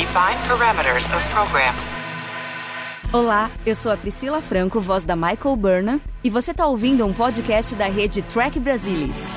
Define parameters of program. Olá, eu sou a Priscila Franco, voz da Michael Burnham, e você está ouvindo um podcast da rede Track Brasilis.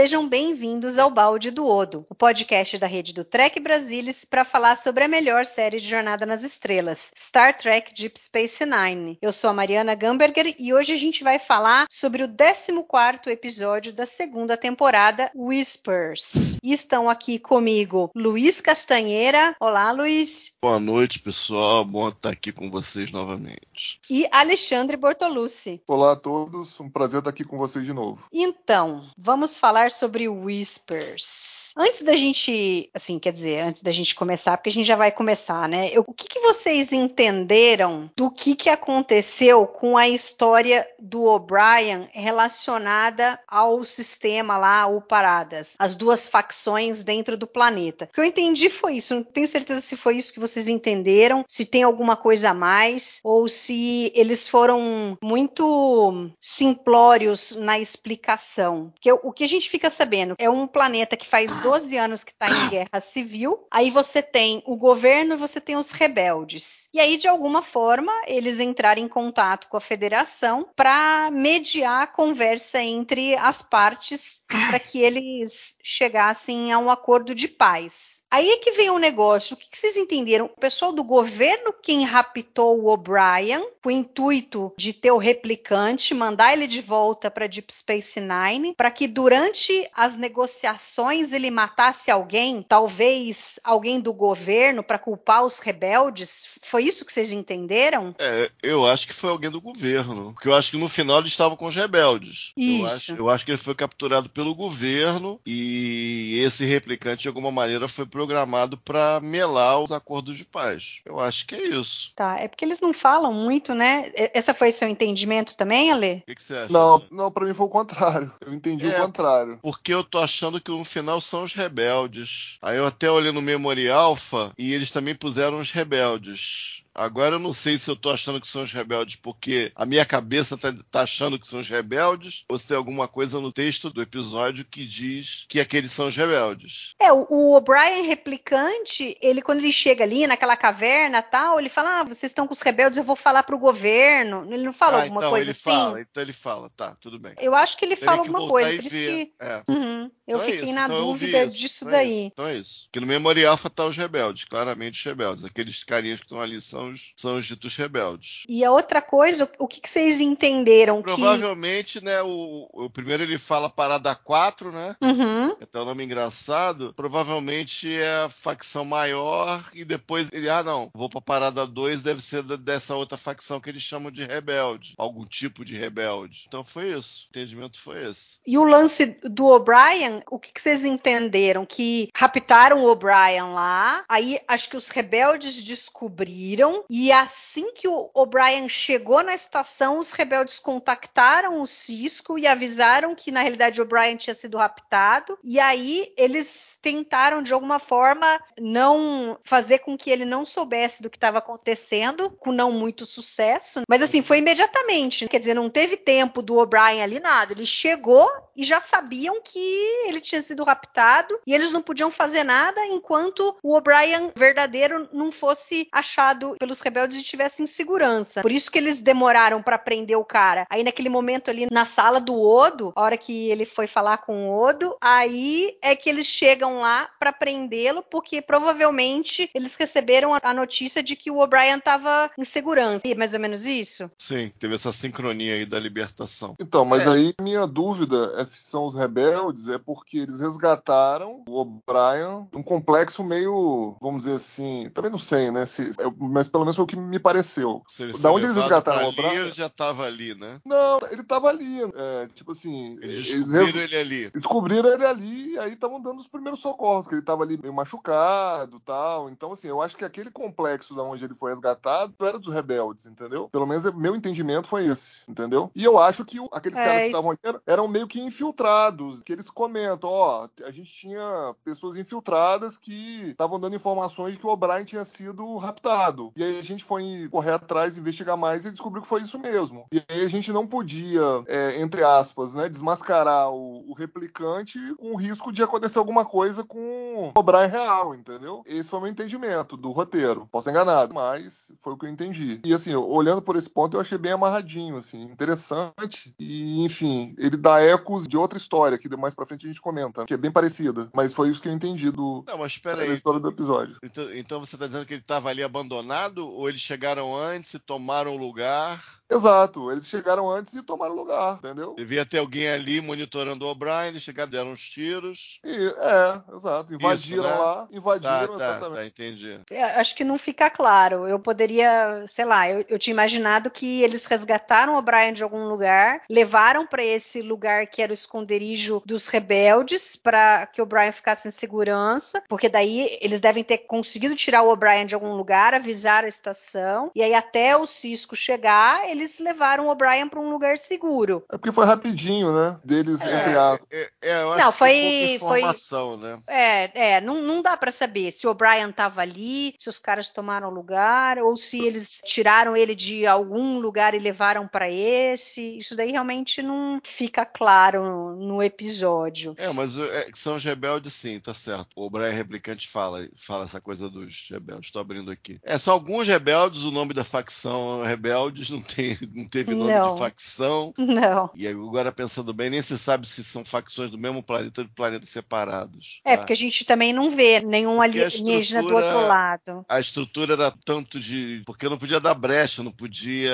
Sejam bem-vindos ao Balde do Odo, o podcast da rede do Trek Brasilis para falar sobre a melhor série de Jornada nas Estrelas, Star Trek Deep Space Nine. Eu sou a Mariana Gamberger e hoje a gente vai falar sobre o 14º episódio da segunda temporada, Whispers. E estão aqui comigo Luiz Castanheira. Olá, Luiz. Boa noite, pessoal. Bom estar aqui com vocês novamente. E Alexandre Bortolucci. Olá a todos, um prazer estar aqui com vocês de novo. Então, vamos falar sobre Whispers. Antes da gente, assim, quer dizer, antes da gente começar, porque a gente já vai começar, né? Eu, o que, que, vocês entenderam do que, que aconteceu com a história do O'Brien relacionada ao sistema lá, o Paradas, as duas facções dentro do planeta? O que eu entendi foi isso. Não tenho certeza se foi isso que vocês entenderam, se tem alguma coisa a mais, ou se eles foram muito simplórios na explicação. Porque o que a gente fica sabendo é um planeta que faz 12 anos que está em guerra civil. Aí você tem o governo e você tem os rebeldes. E aí, de alguma forma, eles entraram em contato com a federação para mediar a conversa entre as partes para que eles chegassem a um acordo de paz. Aí é que vem o um negócio. O que, que, vocês entenderam? O pessoal do governo quem raptou o O'Brien com o intuito de ter o replicante, mandar ele de volta para Deep Space Nine, para que durante as negociações ele matasse alguém, talvez alguém do governo, para culpar os rebeldes. Foi isso que vocês entenderam? É, eu acho que foi alguém do governo. Porque eu acho que no final ele estava com os rebeldes. Isso. Eu acho, eu acho que ele foi capturado pelo governo e esse replicante, de alguma maneira, foi programado para melar os acordos de paz. Eu acho que é isso. Tá, é porque eles não falam muito, né? Essa foi seu entendimento também, Ale? O que, que, você acha? Não, não, para mim foi o contrário. Eu entendi é, o contrário. Porque eu tô achando que no final são os rebeldes. Aí eu até olhei no Memory Alpha e eles também puseram os rebeldes. Agora eu não sei se eu tô achando que são os rebeldes porque a minha cabeça tá, tá, achando que são os rebeldes ou se tem alguma coisa no texto do episódio que diz que aqueles são os rebeldes. É, o, o O'Brien replicante, ele quando ele chega ali naquela caverna tal, ele fala: ah, vocês estão com os rebeldes, eu vou falar pro governo. Ele não fala ah, alguma então coisa ele assim? Fala, então ele fala, tá, tudo bem. Eu acho que ele Tem fala que alguma coisa, por isso que É. Uhum, eu Então é fiquei isso, na então dúvida isso, disso então é daí. isso, Então é isso. Que no Memory Alpha tá os rebeldes, claramente os rebeldes. Aqueles carinhas que estão ali são os, são os ditos rebeldes. E a outra coisa, o que, que vocês entenderam? Provavelmente, né, o, o primeiro ele fala parada 4, né? Que... Uhum. Até o nome engraçado. Provavelmente é a facção maior e depois ele, ah, não, vou pra parada 2, deve ser dessa outra facção que eles chamam de rebelde. Algum tipo de rebelde. Então foi isso. O entendimento foi esse. E o lance do O'Brien, o que, que vocês entenderam? Que raptaram o O'Brien lá, aí acho que os rebeldes descobriram, e assim que o O'Brien chegou na estação, os rebeldes contactaram o Cisco e avisaram que na realidade o O'Brien tinha sido raptado, e aí eles tentaram de alguma forma não fazer com que ele não soubesse do que estava acontecendo, com não muito sucesso. Mas assim, foi imediatamente. Quer dizer, não teve tempo do O'Brien ali nada. Ele chegou e já sabiam que ele tinha sido raptado e eles não podiam fazer nada enquanto o O'Brien verdadeiro não fosse achado pelos rebeldes e estivesse em segurança. Por isso que eles demoraram para prender o cara. Aí naquele momento ali na sala do Odo, a hora que ele foi falar com o Odo, aí é que eles chegam lá para prendê-lo, porque provavelmente eles receberam a notícia de que o O'Brien estava em segurança. E é mais ou menos isso? Sim, teve essa sincronia aí da libertação. Então, mas É. aí minha dúvida é se são os rebeldes, é porque eles resgataram o O'Brien num complexo meio, vamos dizer assim, também não sei, né? Se, é, mas pelo menos foi o que me pareceu. Da onde eles resgataram o O'Brien? ele já tava ali, né? Não, ele tava ali. é, tipo assim, Eles eles descobriram res- ele ali. descobriram ele ali e aí estavam dando os primeiros primeiros socorros, que ele tava ali meio machucado tal. Então, assim, eu acho que aquele complexo da onde ele foi resgatado era dos rebeldes, entendeu? Pelo menos meu entendimento foi esse, entendeu? E eu acho que aqueles é, caras que estavam aqui eram meio que infiltrados, que eles comentam, ó, a gente tinha pessoas infiltradas que estavam dando informações de que o O'Brien tinha sido raptado. E aí a gente foi correr atrás, investigar mais e descobriu que foi isso mesmo. E aí a gente não podia, é, entre aspas, né, desmascarar o, o replicante com o risco de acontecer alguma coisa com o O'Brien real, entendeu? Esse foi o meu entendimento do roteiro. Posso estar enganado, mas foi o que eu entendi. E assim, olhando por esse ponto, eu achei bem amarradinho, assim, interessante. E, enfim, ele dá ecos de outra história, que mais pra frente a gente comenta, que é bem parecida. Mas foi isso que eu entendi do, Não, mas espera aí. história do episódio. Então, então você tá dizendo que ele tava ali abandonado, ou eles chegaram antes e tomaram o lugar? Exato, eles chegaram antes e tomaram lugar, entendeu? Devia ter alguém ali monitorando o O'Brien, eles chegaram, deram uns tiros. E, é, exato. Invadiram Isso, né? lá, invadiram tá, tá, exatamente. Tá, entendi. É, acho que não fica claro. Eu poderia, sei lá, eu, eu tinha imaginado que eles resgataram o O'Brien de algum lugar, levaram para esse lugar que era o esconderijo dos rebeldes, para que o O'Brien ficasse em segurança, porque daí eles devem ter conseguido tirar o O'Brien de algum lugar, avisar a estação, e aí até o Cisco chegar, ele eles levaram o O'Brien para um lugar seguro. É porque foi rapidinho, né? Deles, é, entre aspas. É, é, eu acho não, foi, que foi informação, foi, né? É, é não, não dá para saber se o O'Brien estava ali, se os caras tomaram lugar, ou se eles tiraram ele de algum lugar e levaram para esse. Isso daí realmente não fica claro no, no episódio. É, mas é, são os rebeldes, sim, tá certo. O O'Brien replicante fala, fala essa coisa dos rebeldes. Estou abrindo aqui. É, são alguns rebeldes, o nome da facção rebeldes não tem não teve nome não. de facção. Não. E agora, pensando bem, nem se sabe se são facções do mesmo planeta ou de planetas separados. É, tá? porque a gente também não vê nenhum alienígena do outro lado. A estrutura era tanto de. Porque não podia dar brecha, não podia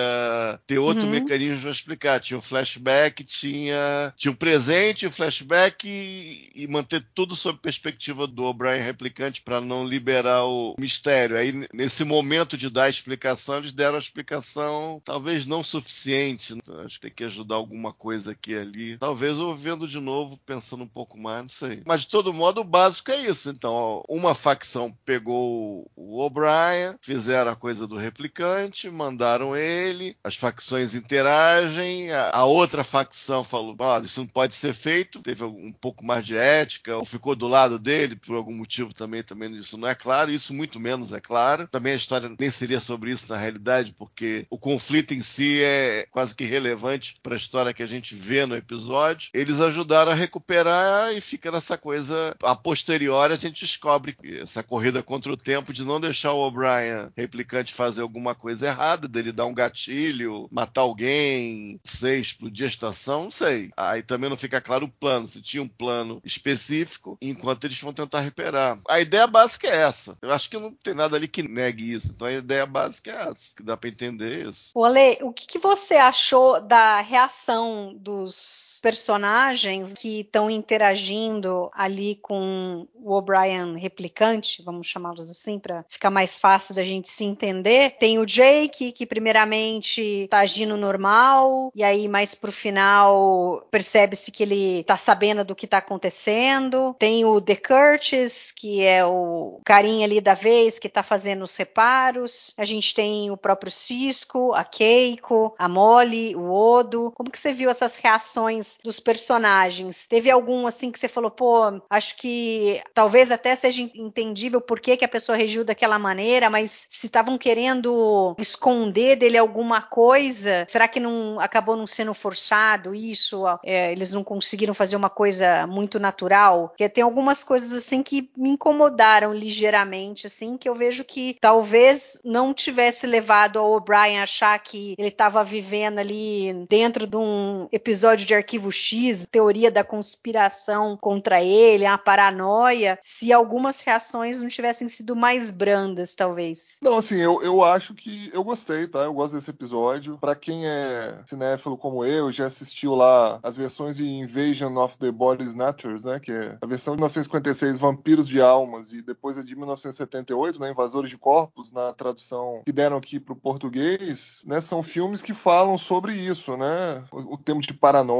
ter outro uhum. mecanismo para explicar. Tinha um flashback, tinha, tinha um presente, um flashback e, e manter tudo sob perspectiva do O'Brien replicante para não liberar o mistério. Aí, nesse momento de dar a explicação, eles deram a explicação, talvez não suficiente. Né? Acho que tem que ajudar alguma coisa aqui e ali. Talvez eu vendo de novo, pensando um pouco mais, não sei. Mas de todo modo, o básico é isso. Então, ó, uma facção pegou o O'Brien, fizeram a coisa do replicante, mandaram ele, as facções interagem, a, a outra facção falou: isso não pode ser feito, teve um pouco mais de ética, ou ficou do lado dele por algum motivo também, também isso não é claro, isso muito menos é claro. Também a história nem seria sobre isso na realidade, porque o conflito em si é quase que relevante para a história que a gente vê no episódio. Eles ajudaram a recuperar e fica nessa coisa. A posteriori a gente descobre essa corrida contra o tempo de não deixar o O'Brien replicante fazer alguma coisa errada, dele dar um gatilho, matar alguém, sei, explodir a estação, não sei. Aí também não fica claro o plano, se tinha um plano específico, enquanto eles vão tentar recuperar. A ideia básica é essa. Eu acho que não tem nada ali que negue isso. Então a ideia básica é essa, que dá para entender isso. O Ale, o que, que você achou da reação dos personagens que estão interagindo ali com o O'Brien replicante, vamos chamá-los assim, para ficar mais fácil da gente se entender. Tem o Jake, que primeiramente está agindo normal, e aí mais pro final percebe-se que ele está sabendo do que está acontecendo. Tem o The Curtis, que é o carinha ali da vez que está fazendo os reparos. A gente tem o próprio Cisco, a Keiko, a Molly, o Odo. Como que você viu essas reações dos personagens. Teve algum assim que você falou, pô, acho que talvez até seja entendível por que, que a pessoa reagiu daquela maneira, mas se estavam querendo esconder dele alguma coisa, será que não acabou não sendo forçado isso? É, eles não conseguiram fazer uma coisa muito natural? Porque tem algumas coisas assim que me incomodaram ligeiramente, assim, que eu vejo que talvez não tivesse levado ao O'Brien achar que ele estava vivendo ali dentro de um episódio de arquivo arquivo X, teoria da conspiração contra ele, a paranoia, se algumas reações não tivessem sido mais brandas, talvez. Não, assim, eu, eu acho que eu gostei, tá? Eu gosto desse episódio. Para quem é cinéfilo como eu, já assistiu lá as versões de Invasion of the Body Snatchers, né? Que é a versão de 1956, Vampiros de Almas, e depois a de 1978, né? Invasores de Corpos, na tradução que deram aqui pro português, né? São filmes que falam sobre isso, né? O, o tema de paranoia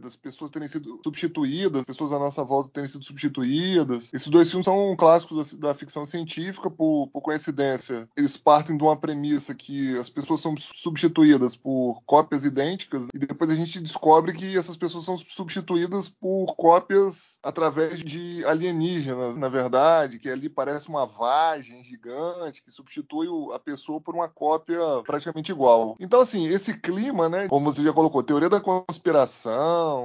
das pessoas terem sido substituídas, pessoas à nossa volta terem sido substituídas. Esses dois filmes são clássicos da, da ficção científica, por, por, coincidência. Eles partem de uma premissa que as pessoas são substituídas por cópias idênticas, e depois a gente descobre que essas pessoas são substituídas por cópias através de alienígenas, na verdade, que ali parece uma vagem gigante que substitui a pessoa por uma cópia praticamente igual. Então, assim, esse clima, né, como você já colocou, teoria da conspiração,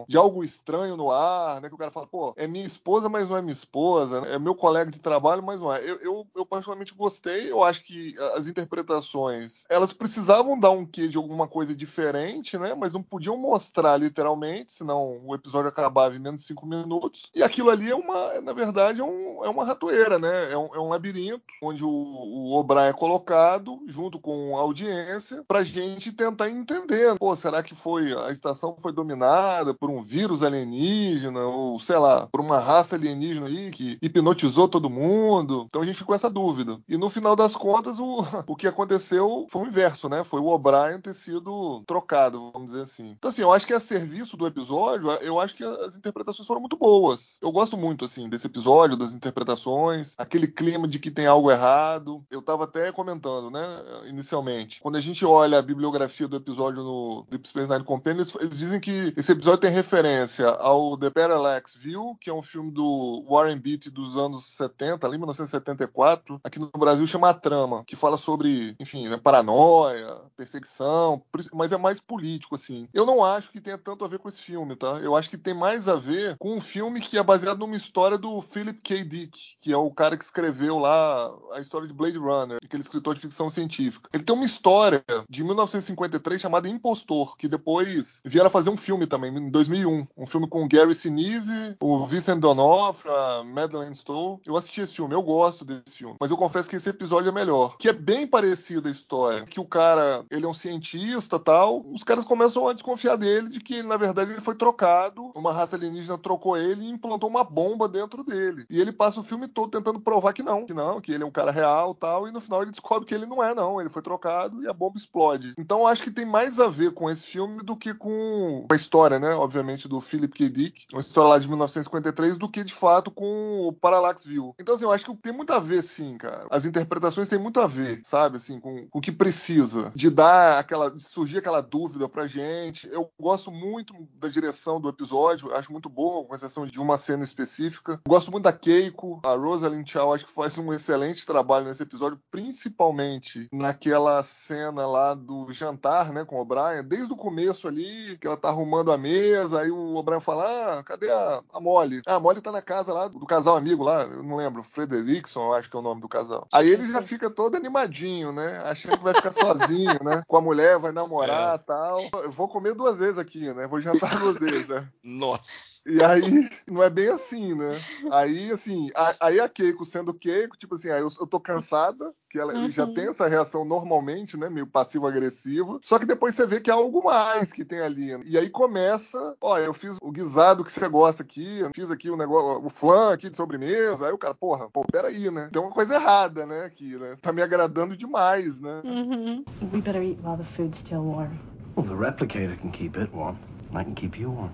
de algo estranho no ar, né, que o cara fala, pô, é minha esposa, mas não é minha esposa, né, é meu colega de trabalho, mas não é. Eu, eu, eu particularmente gostei, eu acho que as interpretações, elas precisavam dar um quê de alguma coisa diferente, né, mas não podiam mostrar literalmente, senão o episódio acabava em menos de cinco minutos. E aquilo ali é uma, na verdade, é, um, é uma ratoeira, né, é um, é um labirinto onde o, o O'Brien é colocado junto com a audiência pra gente tentar entender, pô, será que foi a estação foi dominada por um vírus alienígena ou sei lá, por uma raça alienígena aí que hipnotizou todo mundo? Então a gente ficou essa dúvida. E no final das contas, o, o que aconteceu foi o inverso, né? Foi o O'Brien ter sido trocado, vamos dizer assim. Então assim, eu acho que a serviço do episódio, eu acho que as interpretações foram muito boas. Eu gosto muito assim desse episódio, das interpretações, aquele clima de que tem algo errado. Eu tava até comentando, né, inicialmente. Quando a gente olha a bibliografia do episódio no Deep Space Nine Companion, eles, eles dizem que esse episódio tem referência ao The Parallax View, que é um filme do Warren Beatty dos anos 70, ali 1974. Aqui no Brasil chama A Trama, que fala sobre, enfim, né, paranoia, perseguição, mas é mais político, assim. Eu não acho que tenha tanto a ver com esse filme, tá? Eu acho que tem mais a ver com um filme que é baseado numa história do Philip K. Dick, que é o cara que escreveu lá a história de Blade Runner, aquele escritor de ficção científica. Ele tem uma história de 1953 chamada Impostor, que depois vieram fazer um filme também, em 2001. Um filme com Gary Sinise, o Vincent D'Onofrio, a Madeleine Stowe. Eu assisti esse filme, eu gosto desse filme. Mas eu confesso que esse episódio é melhor. Que é bem parecido a história. Que o cara, ele é um cientista tal. Os caras começam a desconfiar dele de que, na verdade, ele foi trocado. Uma raça alienígena trocou ele e implantou uma bomba dentro dele. E ele passa o filme todo tentando provar que não, que não, que ele é um cara real tal. E no final ele descobre que ele não é, não. Ele foi trocado e a bomba explode. Então acho que tem mais a ver com esse filme do que com a história, né? Obviamente, do Philip K. Dick, uma história lá de 1953, do que de fato com o Parallax View. Então, assim, eu acho que tem muito a ver, sim, cara. As interpretações têm muito a ver, sabe? Assim, com, com o que precisa. De dar aquela. de surgir aquela dúvida pra gente. Eu gosto muito da direção do episódio, acho muito boa, com exceção de uma cena específica. Gosto muito da Keiko, a Rosalind Chow, acho que faz um excelente trabalho nesse episódio, principalmente naquela cena lá do jantar, né, com o O'Brien, desde o começo ali, que ela tá arrumando a mesa, aí o O'Brien fala: Ah, cadê a, a Molly? Ah, a Molly tá na casa lá do casal amigo lá, eu não lembro, Frederickson, eu acho que é o nome do casal. Aí ele já fica todo animadinho, né? Achando que vai ficar sozinho, né? Com a mulher, vai namorar e é. tal. Eu vou comer duas vezes aqui, né? Vou jantar duas vezes, né? Nossa. E aí, não é bem assim, né? Aí, assim, a, aí a Keiko sendo Keiko, tipo assim, aí eu, eu tô cansada, que ela uhum. já tem essa reação normalmente, né? Meio passivo-agressiva. Só que depois você vê que há algo mais que tem ali. Né? E aí começa, ó, eu fiz o guisado que você gosta aqui, fiz aqui o negócio, o flan aqui de sobremesa. Aí o cara, porra, pô, peraí, né? Tem uma coisa errada, né? Aqui, né? Tá me agradando demais, né? Uhum. We better eat while the food's still warm. Well, the replicator can keep it warm. I can keep you warm.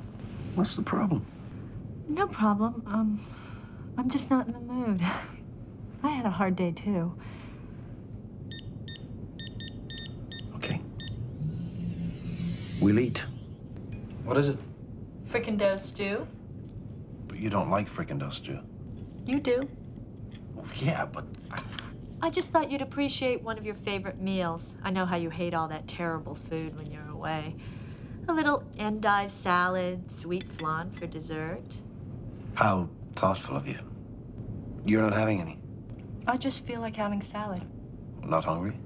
What's the problem? No problem. Um, I'm just not in the mood. I had a hard day too. We'll eat. What is it? Fricandeau stew. But you don't like fricandeau stew. You do. Well, yeah, but. I just thought you'd appreciate one of your favorite meals. I know how you hate all that terrible food when you're away. A little endive salad, sweet flan for dessert. How thoughtful of you. You're not having any? I just feel like having salad. Not hungry?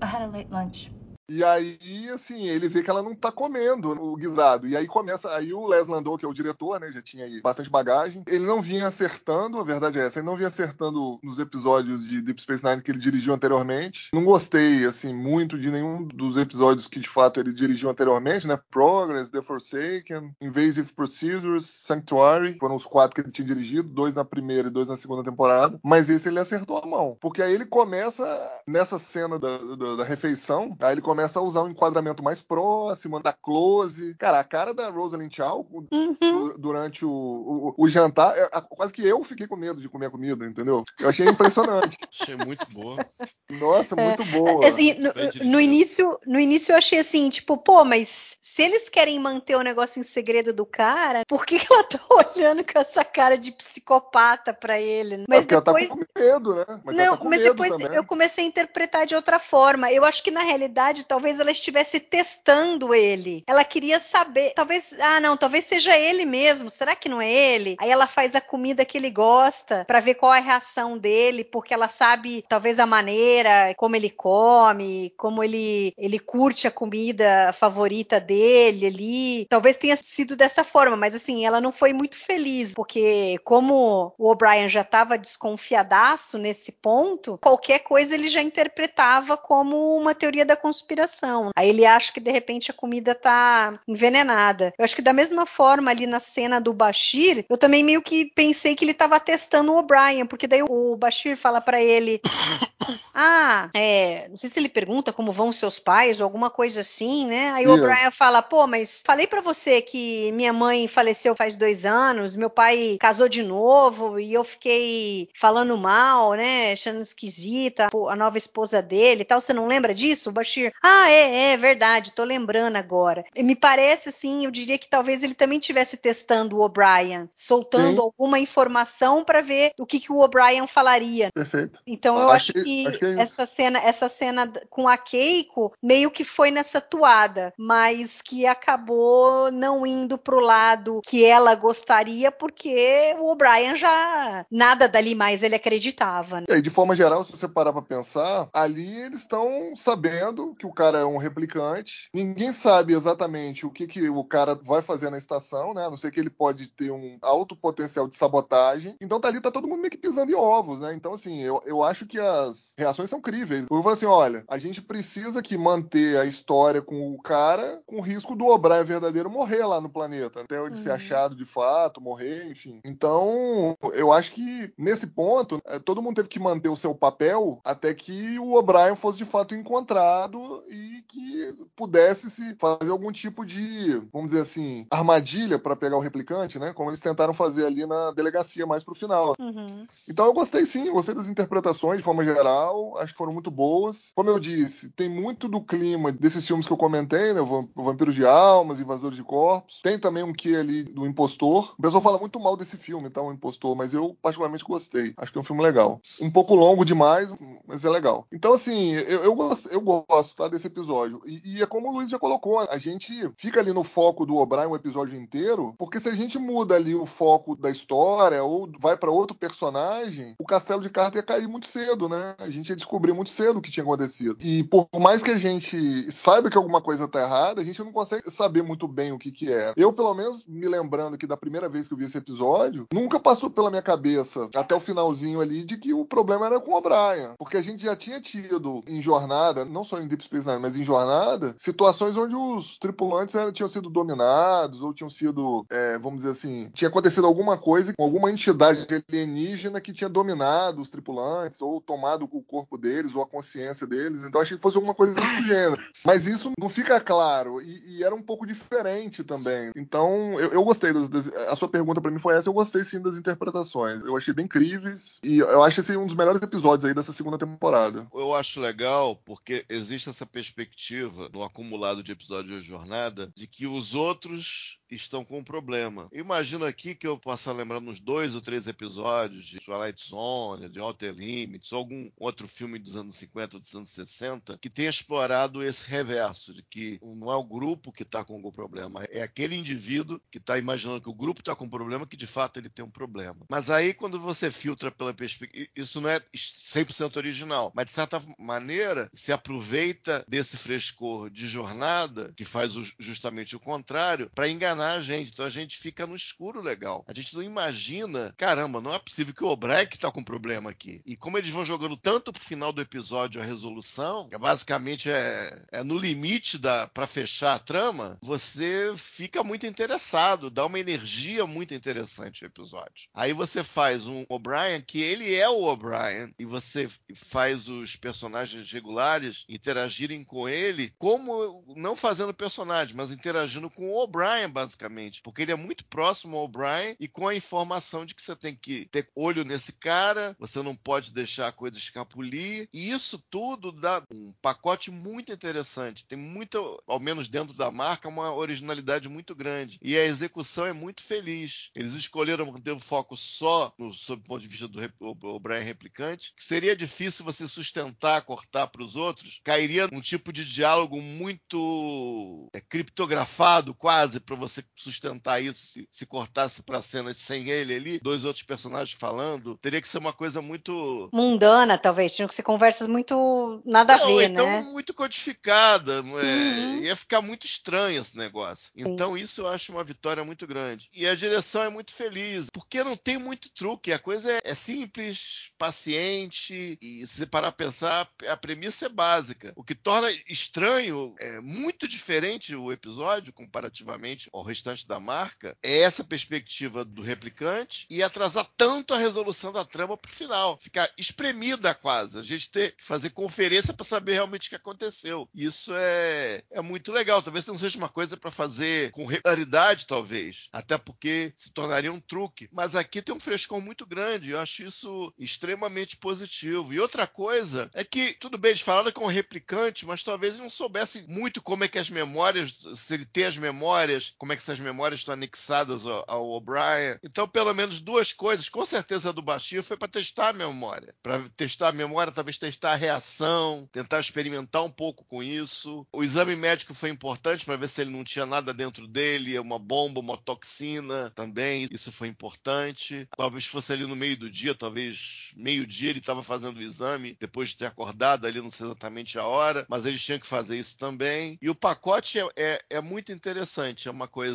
I had a late lunch. E aí, assim, ele vê que ela não tá comendo o guisado. E aí começa. Aí o Les Landau, que é o diretor, né? Já tinha aí bastante bagagem. Ele não vinha acertando, a verdade é essa, ele não vinha acertando nos episódios de Deep Space Nine que ele dirigiu anteriormente. Não gostei, assim, muito de nenhum dos episódios que de fato ele dirigiu anteriormente, né? Progress, The Forsaken, Invasive Procedures, Sanctuary. Foram os quatro que ele tinha dirigido, dois na primeira e dois na segunda temporada. Mas esse ele acertou a mão. Porque aí ele começa nessa cena da, da, da refeição, aí ele começa começa a usar um enquadramento mais próximo, da close. Cara, a cara da Rosalind Chow Uhum. durante o, o, o jantar, é, quase que eu fiquei com medo de comer a comida, entendeu? Eu achei impressionante. Achei muito boa. Nossa, muito boa. Assim, no, no início, no início eu achei assim, tipo, pô, mas se eles querem manter o negócio em segredo do cara, por que, ela tá olhando com essa cara de psicopata pra ele? É Mas porque depois. ela tá com medo, né? Mas não, tá mas depois também. eu comecei a interpretar de outra forma. Eu acho que na realidade talvez ela estivesse testando ele. Ela queria saber, talvez, ah, não, talvez seja ele mesmo. Será que não é ele? Aí ela faz a comida que ele gosta pra ver qual é a reação dele, porque ela sabe talvez a maneira como ele come, como ele ele curte a comida favorita dele ali. Talvez tenha sido dessa forma, mas assim, ela não foi muito feliz, porque como o O'Brien já estava desconfiadaço nesse ponto, qualquer coisa ele já interpretava como uma teoria da conspiração. Aí ele acha que de repente a comida tá envenenada. Eu acho que da mesma forma ali na cena do Bashir, eu também meio que pensei que ele estava testando o O'Brien, porque daí o Bashir fala para ele ah, é, não sei se ele pergunta como vão seus pais ou alguma coisa assim, né? Aí o. O'Brien fala, pô, mas falei pra você que minha mãe faleceu faz dois anos, meu pai casou de novo e eu fiquei falando mal, né? Achando esquisita a nova esposa dele e tal. Você não lembra disso, Bashir? Ah, é, é verdade, tô lembrando agora. Me parece assim, eu diria que talvez ele também estivesse testando o O'Brien, soltando Sim. alguma informação pra ver o que, que o O'Brien falaria. Perfeito. Então eu Acho acho que- acho é essa cena, essa cena com a Keiko meio que foi nessa toada, mas que acabou não indo pro lado que ela gostaria, porque o O'Brien já nada dali mais ele acreditava. né? E aí, de forma geral, se você parar pra pensar, ali eles estão sabendo que o cara é um replicante. Ninguém sabe exatamente o que, que o cara vai fazer na estação, né? A não ser que ele pode ter um alto potencial de sabotagem. Então tá ali, tá todo mundo meio que pisando em ovos, né? Então, assim, eu, eu acho que as reações são críveis. Eu falo assim, olha, a gente precisa que manter a história com o cara com o risco do O'Brien verdadeiro morrer lá no planeta. Até ele ser Uhum. achado de fato, morrer, enfim. Então, eu acho que nesse ponto, eh, todo mundo teve que manter o seu papel até que o O'Brien fosse de fato encontrado e que pudesse se fazer algum tipo de, vamos dizer assim, armadilha para pegar o replicante, né? Como eles tentaram fazer ali na delegacia mais pro final. Uhum. Então eu gostei sim, gostei das interpretações de forma geral, acho que foram muito boas. Como eu disse, tem muito do clima desses filmes que eu comentei, né? Vam- Vampiros de Almas, Invasores de Corpos. Tem também um que ali do Impostor. O pessoal fala muito mal desse filme, então, o Impostor, mas eu particularmente gostei. Acho que é um filme legal. Um pouco longo demais, mas é legal. Então, assim, eu, eu, gosto, eu gosto tá, desse episódio. E, e é como o Luiz já colocou, a gente fica ali no foco do O'Brien o episódio inteiro, porque se a gente muda ali o foco da história ou vai para outro personagem, o castelo de carta ia cair muito cedo, né? A gente ia descobrir muito cedo o que tinha acontecido. E por mais que a gente saiba que alguma coisa tá errada, a gente não consegue saber muito bem o que que é. Eu, pelo menos, me lembrando que da primeira vez que eu vi esse episódio, nunca passou pela minha cabeça, até o finalzinho ali, de que o problema era com o O'Brien. Porque a gente já tinha tido em jornada, não só em Deep Space Nine, mas em jornada, situações onde os tripulantes eram- tinham sido dominados, ou tinham sido, é, vamos dizer assim, tinha acontecido alguma coisa com alguma entidade alienígena que tinha dominado os tripulantes, ou tomado o corpo deles, ou a consciência deles. Então achei que fosse alguma coisa desse gênero. Mas isso não fica claro, e, e era um pouco diferente também. Então eu, eu gostei das, das- A sua pergunta pra mim foi essa, eu gostei sim das interpretações. Eu achei bem incríveis, e eu acho esse um dos melhores episódios aí dessa segunda temporada. Eu acho legal porque existe essa perspectiva no acumulado de episódios de jornada de que os outros estão com um problema. Imagina aqui que eu possa lembrar uns dois ou três episódios de Twilight Zone, de Outer Limits, ou algum outro filme dos anos 50 ou dos anos 60 que tenha explorado esse reverso, de que não é o grupo que está com algum problema, é aquele indivíduo que está imaginando que o grupo está com um problema, que de fato ele tem um problema. Mas aí quando você filtra pela perspectiva, isso não é 100% original, mas de certa maneira se aproveita desse frescor de jornada, que faz justamente o contrário, para enganar enganar a gente. Então a gente fica no escuro legal. A gente não imagina, caramba, não é possível que o que tá com problema aqui. E como eles vão jogando tanto pro final do episódio a resolução, que basicamente é, é no limite da para fechar a trama, você fica muito interessado, dá uma energia muito interessante o episódio. Aí você faz um O'Brien que ele é o O'Brien e você faz os personagens regulares interagirem com ele como não fazendo personagem, mas interagindo com o O'Brien basicamente, porque ele é muito próximo ao O'Brien e com a informação de que você tem que ter olho nesse cara, você não pode deixar a coisa escapulir, e isso tudo dá um pacote muito interessante. Tem muita, ao menos dentro da marca, uma originalidade muito grande. E a execução é muito feliz. Eles escolheram manter o foco só no, sob o ponto de vista do O'Brien replicante, que seria difícil você sustentar, cortar para os outros, cairia num tipo de diálogo muito é, criptografado, quase, para você sustentar isso se, se cortasse para cenas sem ele ali, dois outros personagens falando. Teria que ser uma coisa muito. mundana, talvez. Tinham que ser conversas muito nada Não, a ver, então né? muito codificada. É, uhum. Ia ficar muito estranho esse negócio. Sim. Então, isso eu acho uma vitória muito grande. E a direção é muito feliz, porque não tem muito truque. A coisa é, é simples, paciente, e se você parar a pensar, a premissa é básica. O que torna estranho, é muito diferente o episódio, comparativamente ao restante da marca, é essa perspectiva do replicante e atrasar tanto a resolução da trama pro final. Ficar espremida quase. A gente ter que fazer conferência para saber realmente o que aconteceu. Isso é, é muito legal. Talvez não seja uma coisa para fazer com regularidade, talvez. Até porque se tornaria um truque. Mas aqui tem um frescor muito grande. Eu acho isso extremamente positivo. E outra coisa é que, tudo bem, eles falaram com o replicante, mas talvez não soubessem muito como é que as memórias, se ele tem as memórias, como é que essas memórias estão anexadas ao, O'Brien. Então, pelo menos duas coisas, com certeza do Bashir foi para testar a memória. Para testar a memória, talvez testar a reação, tentar experimentar um pouco com isso. O exame médico foi importante para ver se ele não tinha nada dentro dele, uma bomba, uma toxina também. Isso foi importante. Talvez fosse ali no meio do dia, talvez meio-dia ele estava fazendo o exame, depois de ter acordado ali, não sei exatamente a hora, mas eles tinham que fazer isso também. E o pacote é, é, é muito interessante, é uma coisa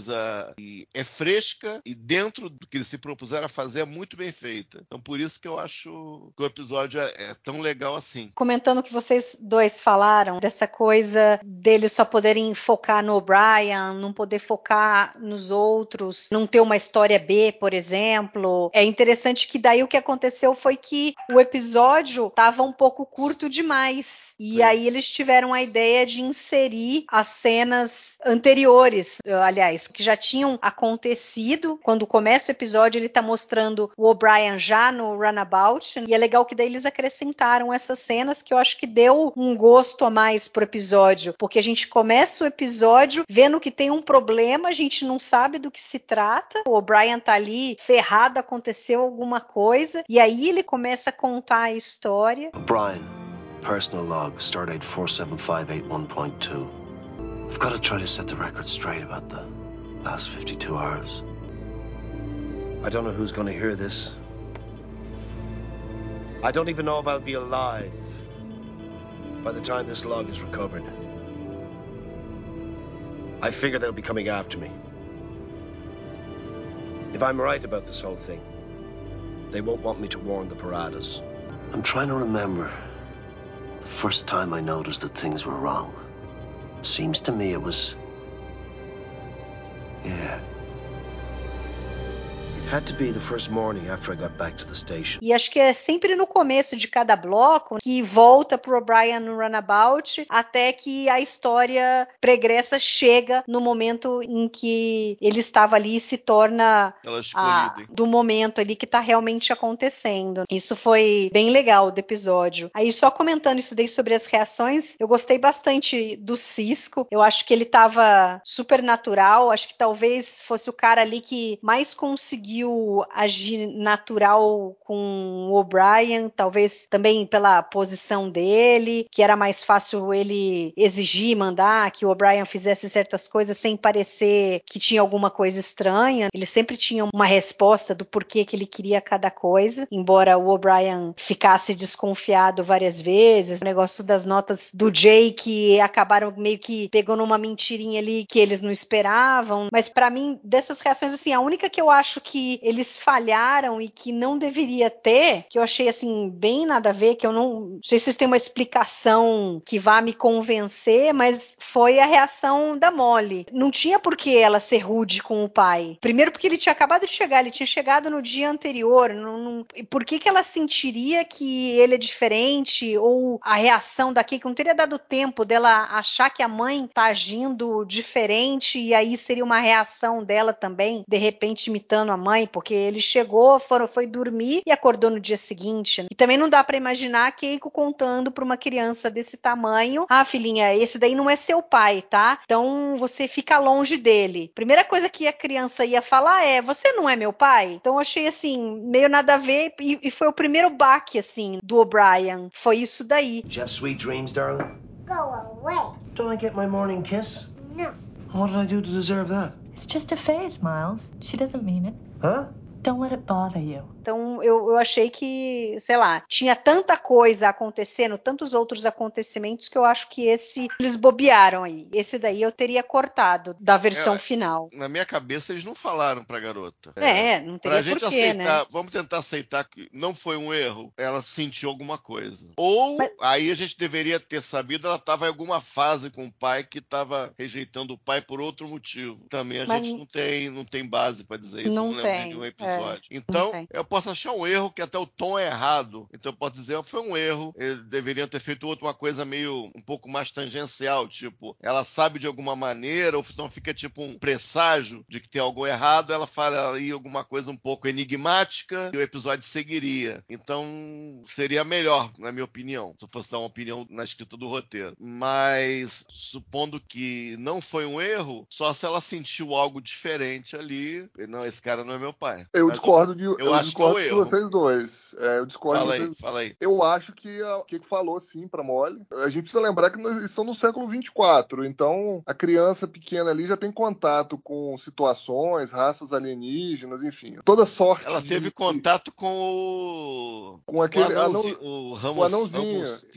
que é fresca e dentro do que eles se propuseram a fazer é muito bem feita. Então por isso que eu acho que o episódio é, é tão legal assim. Comentando o que vocês dois falaram, dessa coisa deles só poderem focar no O'Brien, não poder focar nos outros, não ter uma história B, por exemplo. É interessante que daí o que aconteceu foi que o episódio estava um pouco curto demais. E Sim. aí eles tiveram a ideia de inserir as cenas anteriores, aliás, que já tinham acontecido. Quando começa o episódio, ele tá mostrando o O'Brien já no Runabout. E é legal que daí eles acrescentaram essas cenas que eu acho que deu um gosto a mais pro episódio. Porque a gente começa o episódio vendo que tem um problema, a gente não sabe do que se trata. O O'Brien tá ali ferrado, aconteceu alguma coisa. E aí ele começa a contar a história. O'Brien, personal log, stardate 47581.2. I've got to try to set the record straight about the last 52 hours. I don't know who's going to hear this. I don't even know if I'll be alive by the time this log is recovered. I figure they'll be coming after me. If I'm right about this whole thing, they won't want me to warn the Paradas. I'm trying to remember first time I noticed that things were wrong. It Seems to me it was. Yeah. E acho que é sempre no começo de cada bloco que volta pro O'Brien no Runabout até que a história pregressa chega no momento em que ele estava ali e se torna a, do momento ali que tá realmente acontecendo. Isso foi bem legal do episódio. Aí só comentando isso daí sobre as reações, eu gostei bastante do Cisco. Eu acho que ele tava super natural, acho que talvez fosse o cara ali que mais conseguiu conseguiu agir natural com o O'Brien, talvez também pela posição dele, que era mais fácil ele exigir, mandar que o O'Brien fizesse certas coisas sem parecer que tinha alguma coisa estranha. Ele sempre tinha uma resposta do porquê que ele queria cada coisa, embora o O'Brien ficasse desconfiado várias vezes. O negócio das notas do Jay que acabaram meio que pegando uma mentirinha ali que eles não esperavam. Mas para mim, dessas reações, assim, a única que eu acho que eles falharam e que não deveria ter, que eu achei assim, bem nada a ver, que eu não, não sei se vocês têm uma explicação que vá me convencer, mas foi a reação da Molly. Não tinha por que ela ser rude com o pai. Primeiro porque ele tinha acabado de chegar, ele tinha chegado no dia anterior. Não, não, por que, que ela sentiria que ele é diferente? Ou a reação da Kate não teria dado tempo dela achar que a mãe tá agindo diferente e aí seria uma reação dela também, de repente imitando a mãe, porque ele chegou, foram, foi dormir e acordou no dia seguinte. E também não dá para imaginar a Keiko contando para uma criança desse tamanho: "Ah, filhinha, esse daí não é seu pai, tá? Então você fica longe dele". Primeira coisa que a criança ia falar é: "Você não é meu pai?". Então eu achei assim, meio nada a ver e, e foi o primeiro baque assim do O'Brien. Foi isso daí. Did you have sweet dreams, darling? Go away. Don't I get my morning kiss? No. What did I do to deserve that? It's just a phase, Miles. She doesn't mean it. Huh? Don't let it bother you. Então eu, eu achei que, sei lá, tinha tanta coisa acontecendo, tantos outros acontecimentos que eu acho que esse eles bobearam aí. Esse daí eu teria cortado da versão É, final. Na minha cabeça, eles não falaram pra garota. É, não Pra teria gente porquê, né? aceitar, vamos tentar aceitar que não foi um erro, ela sentiu alguma coisa. Ou Mas- aí a gente deveria ter sabido, ela estava em alguma fase com o pai que estava rejeitando o pai por outro motivo. Também a Mas- gente não tem, não tem base para dizer isso, Não não, lembro tem, é, episódio. não então, eu posso achar um erro que até o tom é errado. Então eu posso dizer, "Ah, foi um erro, eles deveriam ter feito outra coisa meio um pouco mais tangencial, tipo, ela sabe de alguma maneira, ou então fica tipo um presságio de que tem algo errado, ela fala aí alguma coisa um pouco enigmática e o episódio seguiria. Então seria melhor, na minha opinião, se eu fosse dar uma opinião na escrita do roteiro. Mas supondo que não foi um erro, só se ela sentiu algo diferente ali, não, esse cara não é meu pai. Eu discordo de, eu que é o discordo de vocês dois. É, eu discordo Fala de aí, vocês fala aí. Eu acho que a que falou sim pra Molly. A gente precisa lembrar que nós estamos no século 24, então a criança pequena ali já tem contato com situações, raças alienígenas, enfim, toda sorte. Ela de- teve contato com o. com aquele o anãozinho, anão- o Ramos, o anãozinho. Ramos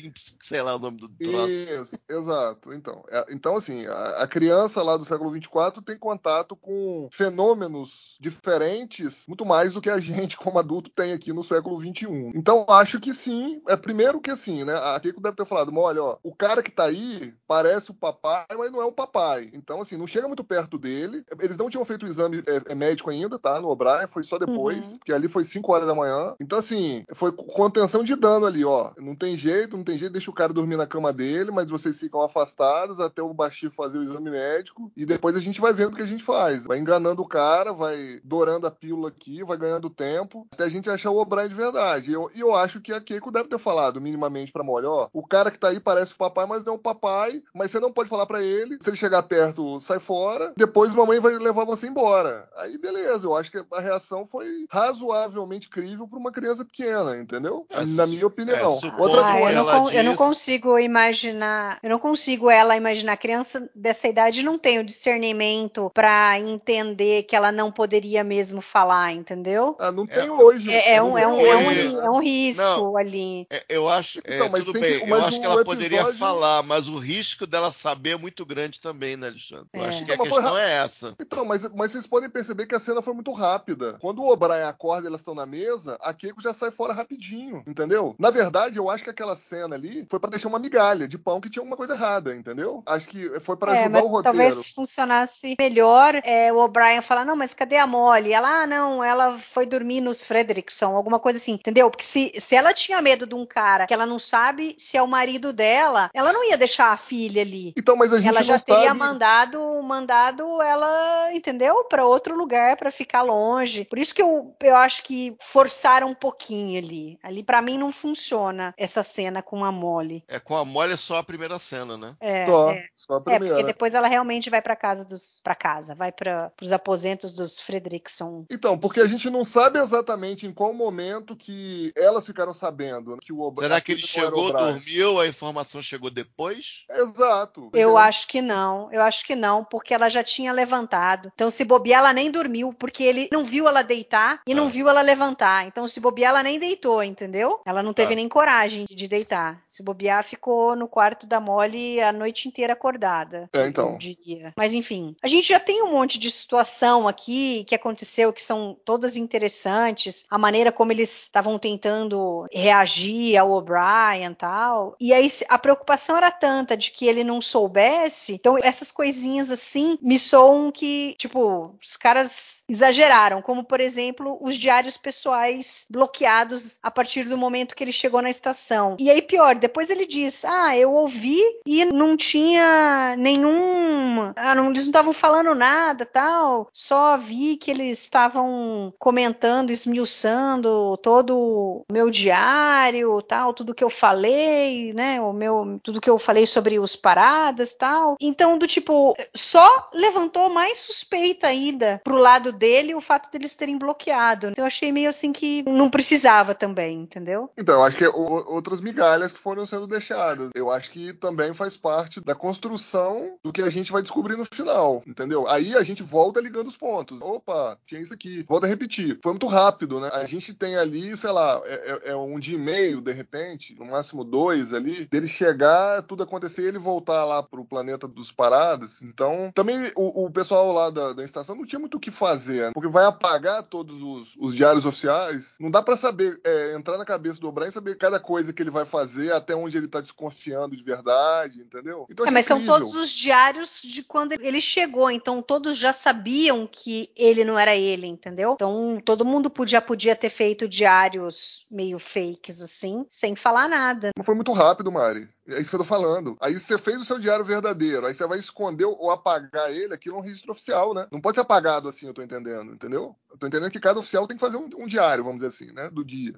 sei lá o nome do troço. Isso, exato. Então, é- então assim, a, a criança lá do século 24 tem contato com fenômenos diferentes, muito mais do que a gente como adulto tem aqui no século 21. Então, acho que sim. É primeiro que assim, né? A Keiko deve ter falado, olha, ó, o cara que tá aí parece o papai, mas não é o papai. Então, assim, não chega muito perto dele. Eles não tinham feito o exame é, é, médico ainda, tá? No O'Brien, foi só depois, Uhum. porque ali foi 5 horas da manhã. Então, assim, foi com contenção de dano ali, ó. Não tem jeito, não tem jeito, deixa o cara dormir na cama dele, mas vocês ficam afastados até o Bashir fazer o exame médico e depois a gente vai vendo o que a gente faz. Vai enganando o cara, vai dourando a pílula aqui, vai ganhando tempo, até a gente achar o O'Brien de verdade. E eu, eu acho que a Keiko deve ter falado minimamente pra Molly, ó, o cara que tá aí parece o papai, mas não é o papai, mas você não pode falar pra ele. Se ele chegar perto, sai fora. Depois mamãe vai levar você embora. Aí beleza, eu acho que a reação foi razoavelmente crível pra uma criança pequena, entendeu? É, Na minha opinião. é, Outra Ah, que eu, coisa. não ela con- eu não diz- consigo imaginar, eu não consigo ela imaginar. Criança dessa idade não tem o discernimento pra entender que ela não poderia mesmo falar, entendeu? Ah, não É, tem hoje. É, é um, é, um, hoje, é, um, né? é um risco Não. ali. É, eu acho, é, Então, mas tudo que- bem, mas eu acho que o ela poderia episódio- falar, mas o risco dela saber é muito grande também, né, Alexandre? Eu É. acho que a Não, foi questão ra- é essa. Então, mas, mas vocês podem perceber que a cena foi muito rápida. Quando o O'Brien acorda e elas estão na mesa, a Keiko já sai fora rapidinho, entendeu? Na verdade, eu acho que aquela cena ali foi pra deixar uma migalha de pão que tinha alguma coisa errada, entendeu? Acho que foi pra É, ajudar mas o roteiro. talvez funcionasse melhor é, o O'Brien falar, não, mas cadê a Molly? Ela, ah, não, ela foi dormir nos Frederickson, alguma coisa assim, entendeu? Porque se, se ela tinha medo de um cara que ela não sabe se é o marido dela, ela não ia deixar a filha ali. Então, mas a gente Ela não já teria sabe... mandado, mandado ela, entendeu? Para outro lugar para ficar longe. Por isso que eu, eu acho que forçaram um pouquinho ali. Ali pra mim não funciona essa cena com a Molly. É com a Molly é só a primeira cena, né? É, Só, é. só a É, porque primeira. depois ela realmente vai pra casa dos para casa, vai para os aposentos dos Fredrickson. Então, porque a gente não sabe exatamente em qual momento que elas ficaram sabendo que o O'Brien. Será que ele chegou, dormiu, a informação chegou depois? Exato. Eu entendeu? acho que não. Eu acho que não, porque ela já tinha levantado. Então, se bobear, ela nem dormiu, porque ele não viu ela deitar e ah. não viu ela levantar. Então, se bobear, ela nem deitou, entendeu? Ela não teve ah. nem coragem de deitar. Se bobear, ficou no quarto da Molly a noite inteira acordada. É, então. Diria. Mas, enfim, a gente já tem um monte de situação aqui que aconteceu que são todas interessantes. A maneira como eles estavam tentando reagir ao O'Brien tal. E aí a preocupação era tanta de que ele não soubesse. Então, essas coisinhas assim me soam que, tipo, os caras exageraram, como por exemplo os diários pessoais bloqueados a partir do momento que ele chegou na estação. E aí pior, depois ele diz: "Ah, eu ouvi e não tinha nenhum, ah, não, eles não estavam falando nada, tal. Só vi que eles estavam comentando, esmiuçando todo o meu diário, tal, tudo que eu falei, né? O meu, tudo que eu falei sobre os paradas, tal. Então do tipo, só levantou mais suspeita ainda pro lado dele o fato deles terem bloqueado. Então eu achei meio assim que não precisava também, entendeu? Então, eu acho que é outras migalhas que foram sendo deixadas. Eu acho que também faz parte da construção do que a gente vai descobrir no final, entendeu? Aí a gente volta ligando os pontos. Opa, tinha isso aqui. Volta a repetir. Foi muito rápido, né? A gente tem ali, sei lá, é, é, é um dia e meio, de repente, no máximo dois ali, dele chegar, tudo acontecer e ele voltar lá pro planeta dos paradas. Então, também o, o pessoal lá da, da estação não tinha muito o que fazer fazer, porque vai apagar todos os, os diários oficiais. Não dá para saber, é, entrar na cabeça do O'Brien e saber cada coisa que ele vai fazer, até onde ele tá desconfiando de verdade, entendeu? Então, é, mas incrível. são todos os diários de quando ele chegou, então todos já sabiam que ele não era ele, entendeu? Então todo mundo podia, podia ter feito diários meio fakes assim, sem falar nada. Mas foi muito rápido, Mari. É isso que eu tô falando. Aí você fez o seu diário verdadeiro, aí você vai esconder ou apagar ele, aquilo é um registro oficial, né? Não pode ser apagado assim, eu tô entendendo, entendeu? Eu tô entendendo que cada oficial tem que fazer um, um diário, vamos dizer assim, né? Do dia.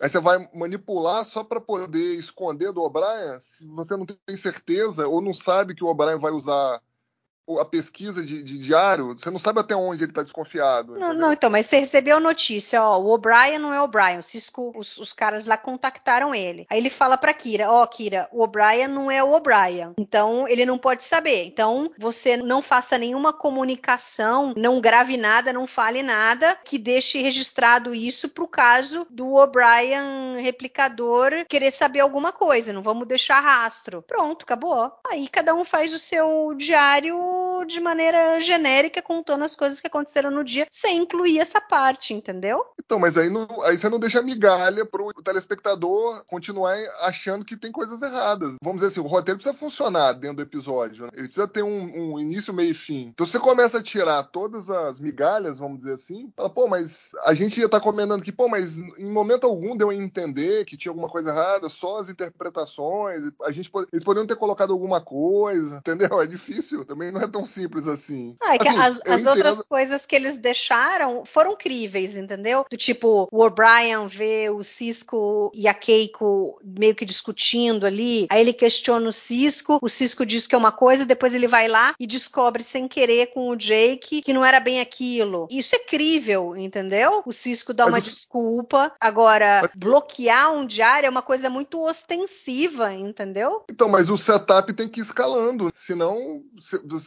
Aí você vai manipular só para poder esconder do O'Brien, se você não tem certeza ou não sabe que o O'Brien vai usar a pesquisa de, de, diário, você não sabe até onde ele está desconfiado. Não, não, então, mas você recebeu a notícia, ó, o O'Brien não é o O'Brien, o Cisco, os, os, caras lá contactaram ele. Aí ele fala pra Kira, ó, Kira, o O'Brien não é o O'Brien, então ele não pode saber. Então você não faça nenhuma comunicação, não grave nada, não fale nada, que deixe registrado isso pro caso do O'Brien replicador querer saber alguma coisa, não vamos deixar rastro. Pronto, acabou. Aí cada um faz o seu diário de maneira genérica, contando as coisas que aconteceram no dia, sem incluir essa parte, entendeu? Então, mas aí, não, aí você não deixa migalha pro telespectador continuar achando que tem coisas erradas. Vamos dizer assim, o roteiro precisa funcionar dentro do episódio. Né? Ele precisa ter um, um, início, meio e fim. Então você começa a tirar todas as migalhas, vamos dizer assim, fala, pô, mas a gente ia estar tá comentando que, pô, mas em momento algum deu a entender que tinha alguma coisa errada, só as interpretações, a gente, eles poderiam ter colocado alguma coisa, entendeu? É difícil. Também não é tão simples assim. Ah, é que assim, as, as outras coisas que eles deixaram foram críveis, entendeu? Do tipo, o O'Brien vê o Cisco e a Keiko meio que discutindo ali, aí ele questiona o Cisco, o Cisco diz que é uma coisa, depois ele vai lá e descobre sem querer com o Jake que não era bem aquilo. Isso é crível, entendeu? O Cisco dá Mas uma o... desculpa. Agora, Mas... bloquear um diário é uma coisa muito ostensiva, entendeu? Então, mas o setup tem que ir escalando, senão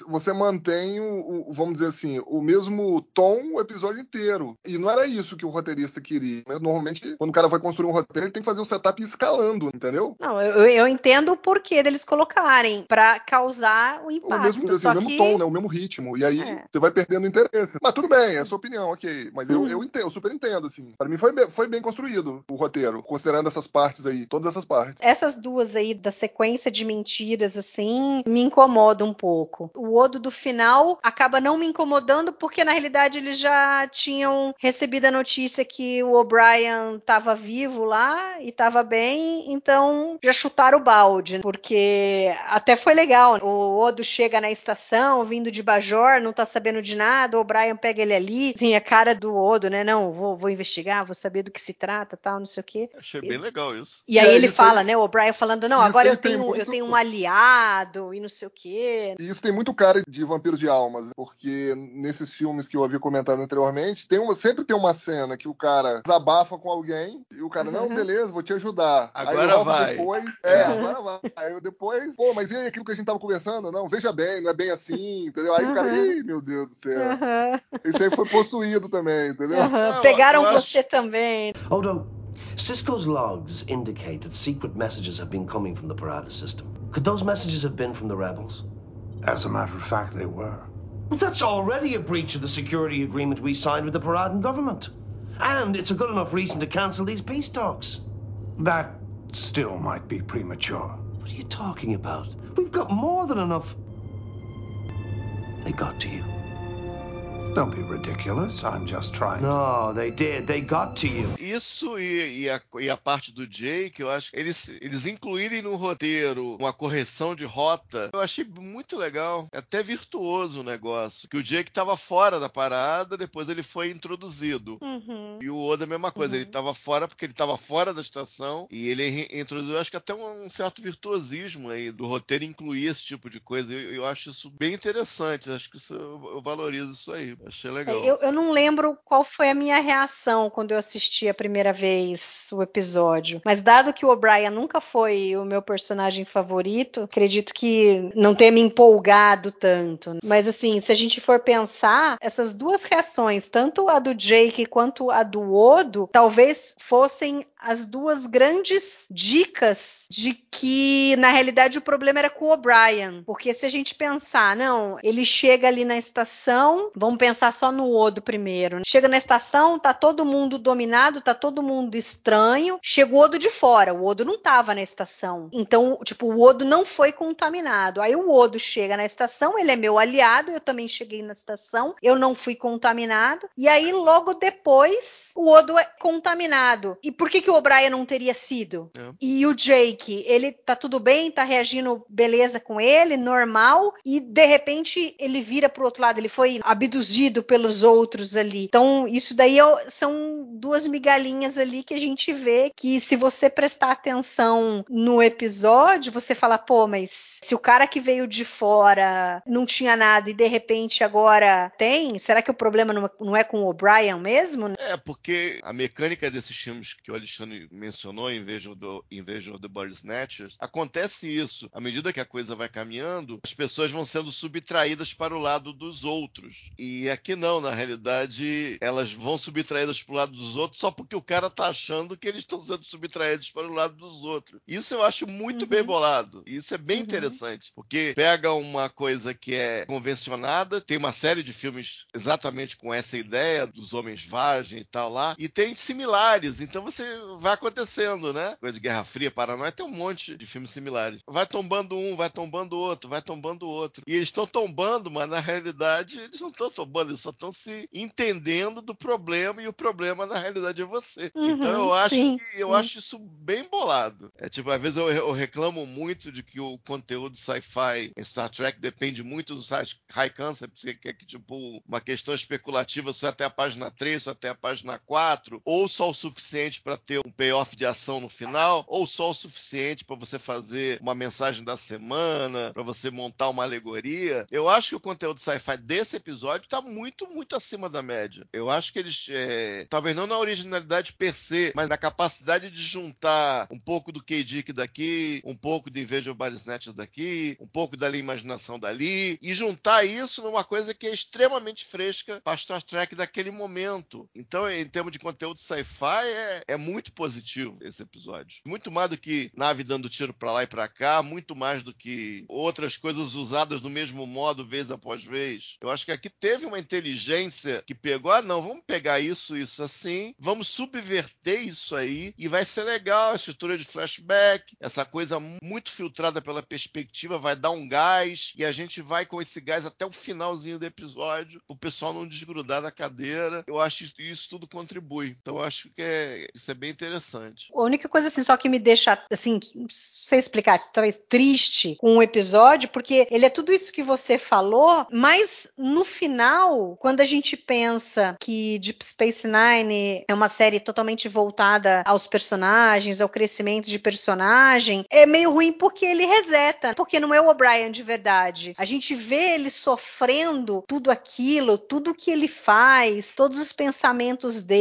você mantém o, o, vamos dizer assim, o mesmo tom o episódio inteiro. E não era isso que o roteirista queria. Mas normalmente, quando o cara vai construir um roteiro, ele tem que fazer um setup escalando, entendeu? Não, eu, eu entendo o porquê deles colocarem para causar o impacto. O mesmo, assim, o mesmo que... tom, né? O mesmo ritmo. E aí é. você vai perdendo interesse. Mas tudo bem, é a sua opinião, ok. Mas eu, eu entendo, eu super entendo, assim. Para mim foi, foi bem construído o roteiro, considerando essas partes aí, todas essas partes. Essas duas aí da sequência de mentiras, assim, me incomodam um pouco. O Odo do final acaba não me incomodando, porque na realidade eles já tinham recebido a notícia que o O'Brien estava vivo lá e estava bem, então já chutaram o balde, porque até foi legal. O Odo chega na estação, vindo de Bajor, não tá sabendo de nada, o O'Brien pega ele ali, assim, a cara do Odo, né? Não, vou, vou investigar, vou saber do que se trata, tal, não sei o quê. Achei bem legal isso. E aí é, ele fala, né? O O'Brien falando, não, agora eu tenho, muito... eu tenho um aliado e não sei o quê. E isso tem muito cara de vampiro de almas, porque nesses filmes que eu havia comentado anteriormente, tem uma, sempre tem uma cena que o cara desabafa com alguém e o cara, uhum. não, beleza, vou te ajudar. Agora aí vai. Depois, é, é, agora vai. Aí eu depois, pô, mas e aí aquilo que a gente tava conversando? Não, veja bem, não é bem assim, entendeu? Aí uhum. o cara, ih, meu Deus do céu. Uhum. Isso aí foi possuído também, entendeu? Não, Pegaram você acho... também. Hold Cisco's logs indicate that secret messages have been coming from the Parada system. Could those messages have been from the rebels? As a matter of fact, they were. But that's already a breach of the security agreement we signed with the Paradan government. And it's a good enough reason to cancel these peace talks. That still might be premature. What are you talking about? We've got more than enough. They got to you. Don't be ridiculous. I'm just trying. No, they did. They got to you. Isso e, e, a, e a parte do Jake, eu acho que eles, eles incluírem no roteiro uma correção de rota, eu achei muito legal. É até virtuoso o negócio. Que o Jake estava fora da parada, depois ele foi introduzido. Uhum. E o Oda, a mesma coisa. Uhum. Ele estava fora porque ele estava fora da estação e ele introduziu, acho que até um, um, certo virtuosismo aí do roteiro incluir esse tipo de coisa. Eu, eu acho isso bem interessante. Acho que isso, eu, eu valorizo isso aí. Achei é, legal. Eu, eu não lembro qual foi a minha reação quando eu assisti a primeira vez o episódio. Mas dado que o O'Brien nunca foi o meu personagem favorito, acredito que não tenha me empolgado tanto. Mas assim, se a gente for pensar, essas duas reações, tanto a do Jake quanto a do Odo, talvez fossem as duas grandes dicas de que na realidade o problema era com o O'Brien, porque se a gente pensar, não, ele chega ali na estação, vamos pensar só no Odo primeiro. Né? Chega na estação, tá todo mundo dominado, tá todo mundo estranho. Chega o Odo de fora, o Odo não tava na estação. Então, tipo, o Odo não foi contaminado. Aí o Odo chega na estação, ele é meu aliado, eu também cheguei na estação, eu não fui contaminado. E aí logo depois o Odo é contaminado. E por que, que o O'Brien não teria sido? É. E o Jake, ele tá tudo bem, tá reagindo beleza com ele, normal, e de repente ele vira pro outro lado, ele foi abduzido pelos outros ali. Então, isso daí é, são duas migalhinhas ali que a gente vê que se você prestar atenção no episódio, você fala, pô, mas se o cara que veio de fora não tinha nada e de repente agora tem, será que o problema não é com o O'Brien mesmo? É, porque a mecânica desses filmes que o Alexandre mencionou, em vez do em vez do The Body Snatchers, acontece isso. À medida que a coisa vai caminhando, as pessoas vão sendo subtraídas para o lado dos outros. E aqui não, na realidade, elas vão subtraídas para o lado dos outros só porque o cara tá achando que eles estão sendo subtraídos para o lado dos outros. Isso eu acho muito uhum. bem bolado. Isso é bem uhum. interessante interessante, porque pega uma coisa que é convencionada, tem uma série de filmes exatamente com essa ideia dos homens vagem e tal lá, e tem similares, então você vai acontecendo, né? Coisa de Guerra Fria, Paranoia, tem um monte de filmes similares. Vai tombando um, vai tombando outro, vai tombando outro. E eles estão tombando, mas na realidade eles não estão tombando, eles só estão se entendendo do problema e o problema na realidade é você. Uhum, então eu acho sim, que eu sim. acho isso bem bolado. É tipo, às vezes eu, eu reclamo muito de que o conteúdo sci-fi em Star Trek depende muito do site high concept, que é que, tipo uma questão especulativa só até a página 3, só até a página 4, ou só o suficiente para ter um payoff de ação no final, ou só o suficiente para você fazer uma mensagem da semana, para você montar uma alegoria. Eu acho que o conteúdo sci-fi desse episódio está muito, muito acima da média. Eu acho que eles, é, talvez não na originalidade per se, mas na capacidade de juntar um pouco do K-Dick daqui, um pouco de Invasion Body Snatchers daqui, aqui, um pouco da imaginação dali, e juntar isso numa coisa que é extremamente fresca para Star Trek daquele momento. Então, termos de conteúdo sci-fi, é, é, muito positivo esse episódio. Muito mais do que nave dando tiro para lá e para cá, muito mais do que outras coisas usadas do mesmo modo, vez após vez. Eu acho que aqui teve uma inteligência que pegou, ah, não, vamos pegar isso, isso assim, vamos subverter isso aí, e vai ser legal a estrutura de flashback, essa coisa muito filtrada pela perspectiva vai dar um gás e a gente vai com esse gás até o finalzinho do episódio, o pessoal não desgrudar da cadeira. Eu acho isso tudo contribui. Então acho que é, isso é bem interessante. A única coisa assim só que me deixa assim, não sei explicar, talvez triste com o episódio, porque ele é tudo isso que você falou, mas no final, quando a gente pensa que Deep Space Nine é uma série totalmente voltada aos personagens, ao crescimento de personagem, é meio ruim porque ele reseta, porque não é o O'Brien de verdade. A gente vê ele sofrendo tudo aquilo, tudo que ele faz, todos os pensamentos dele,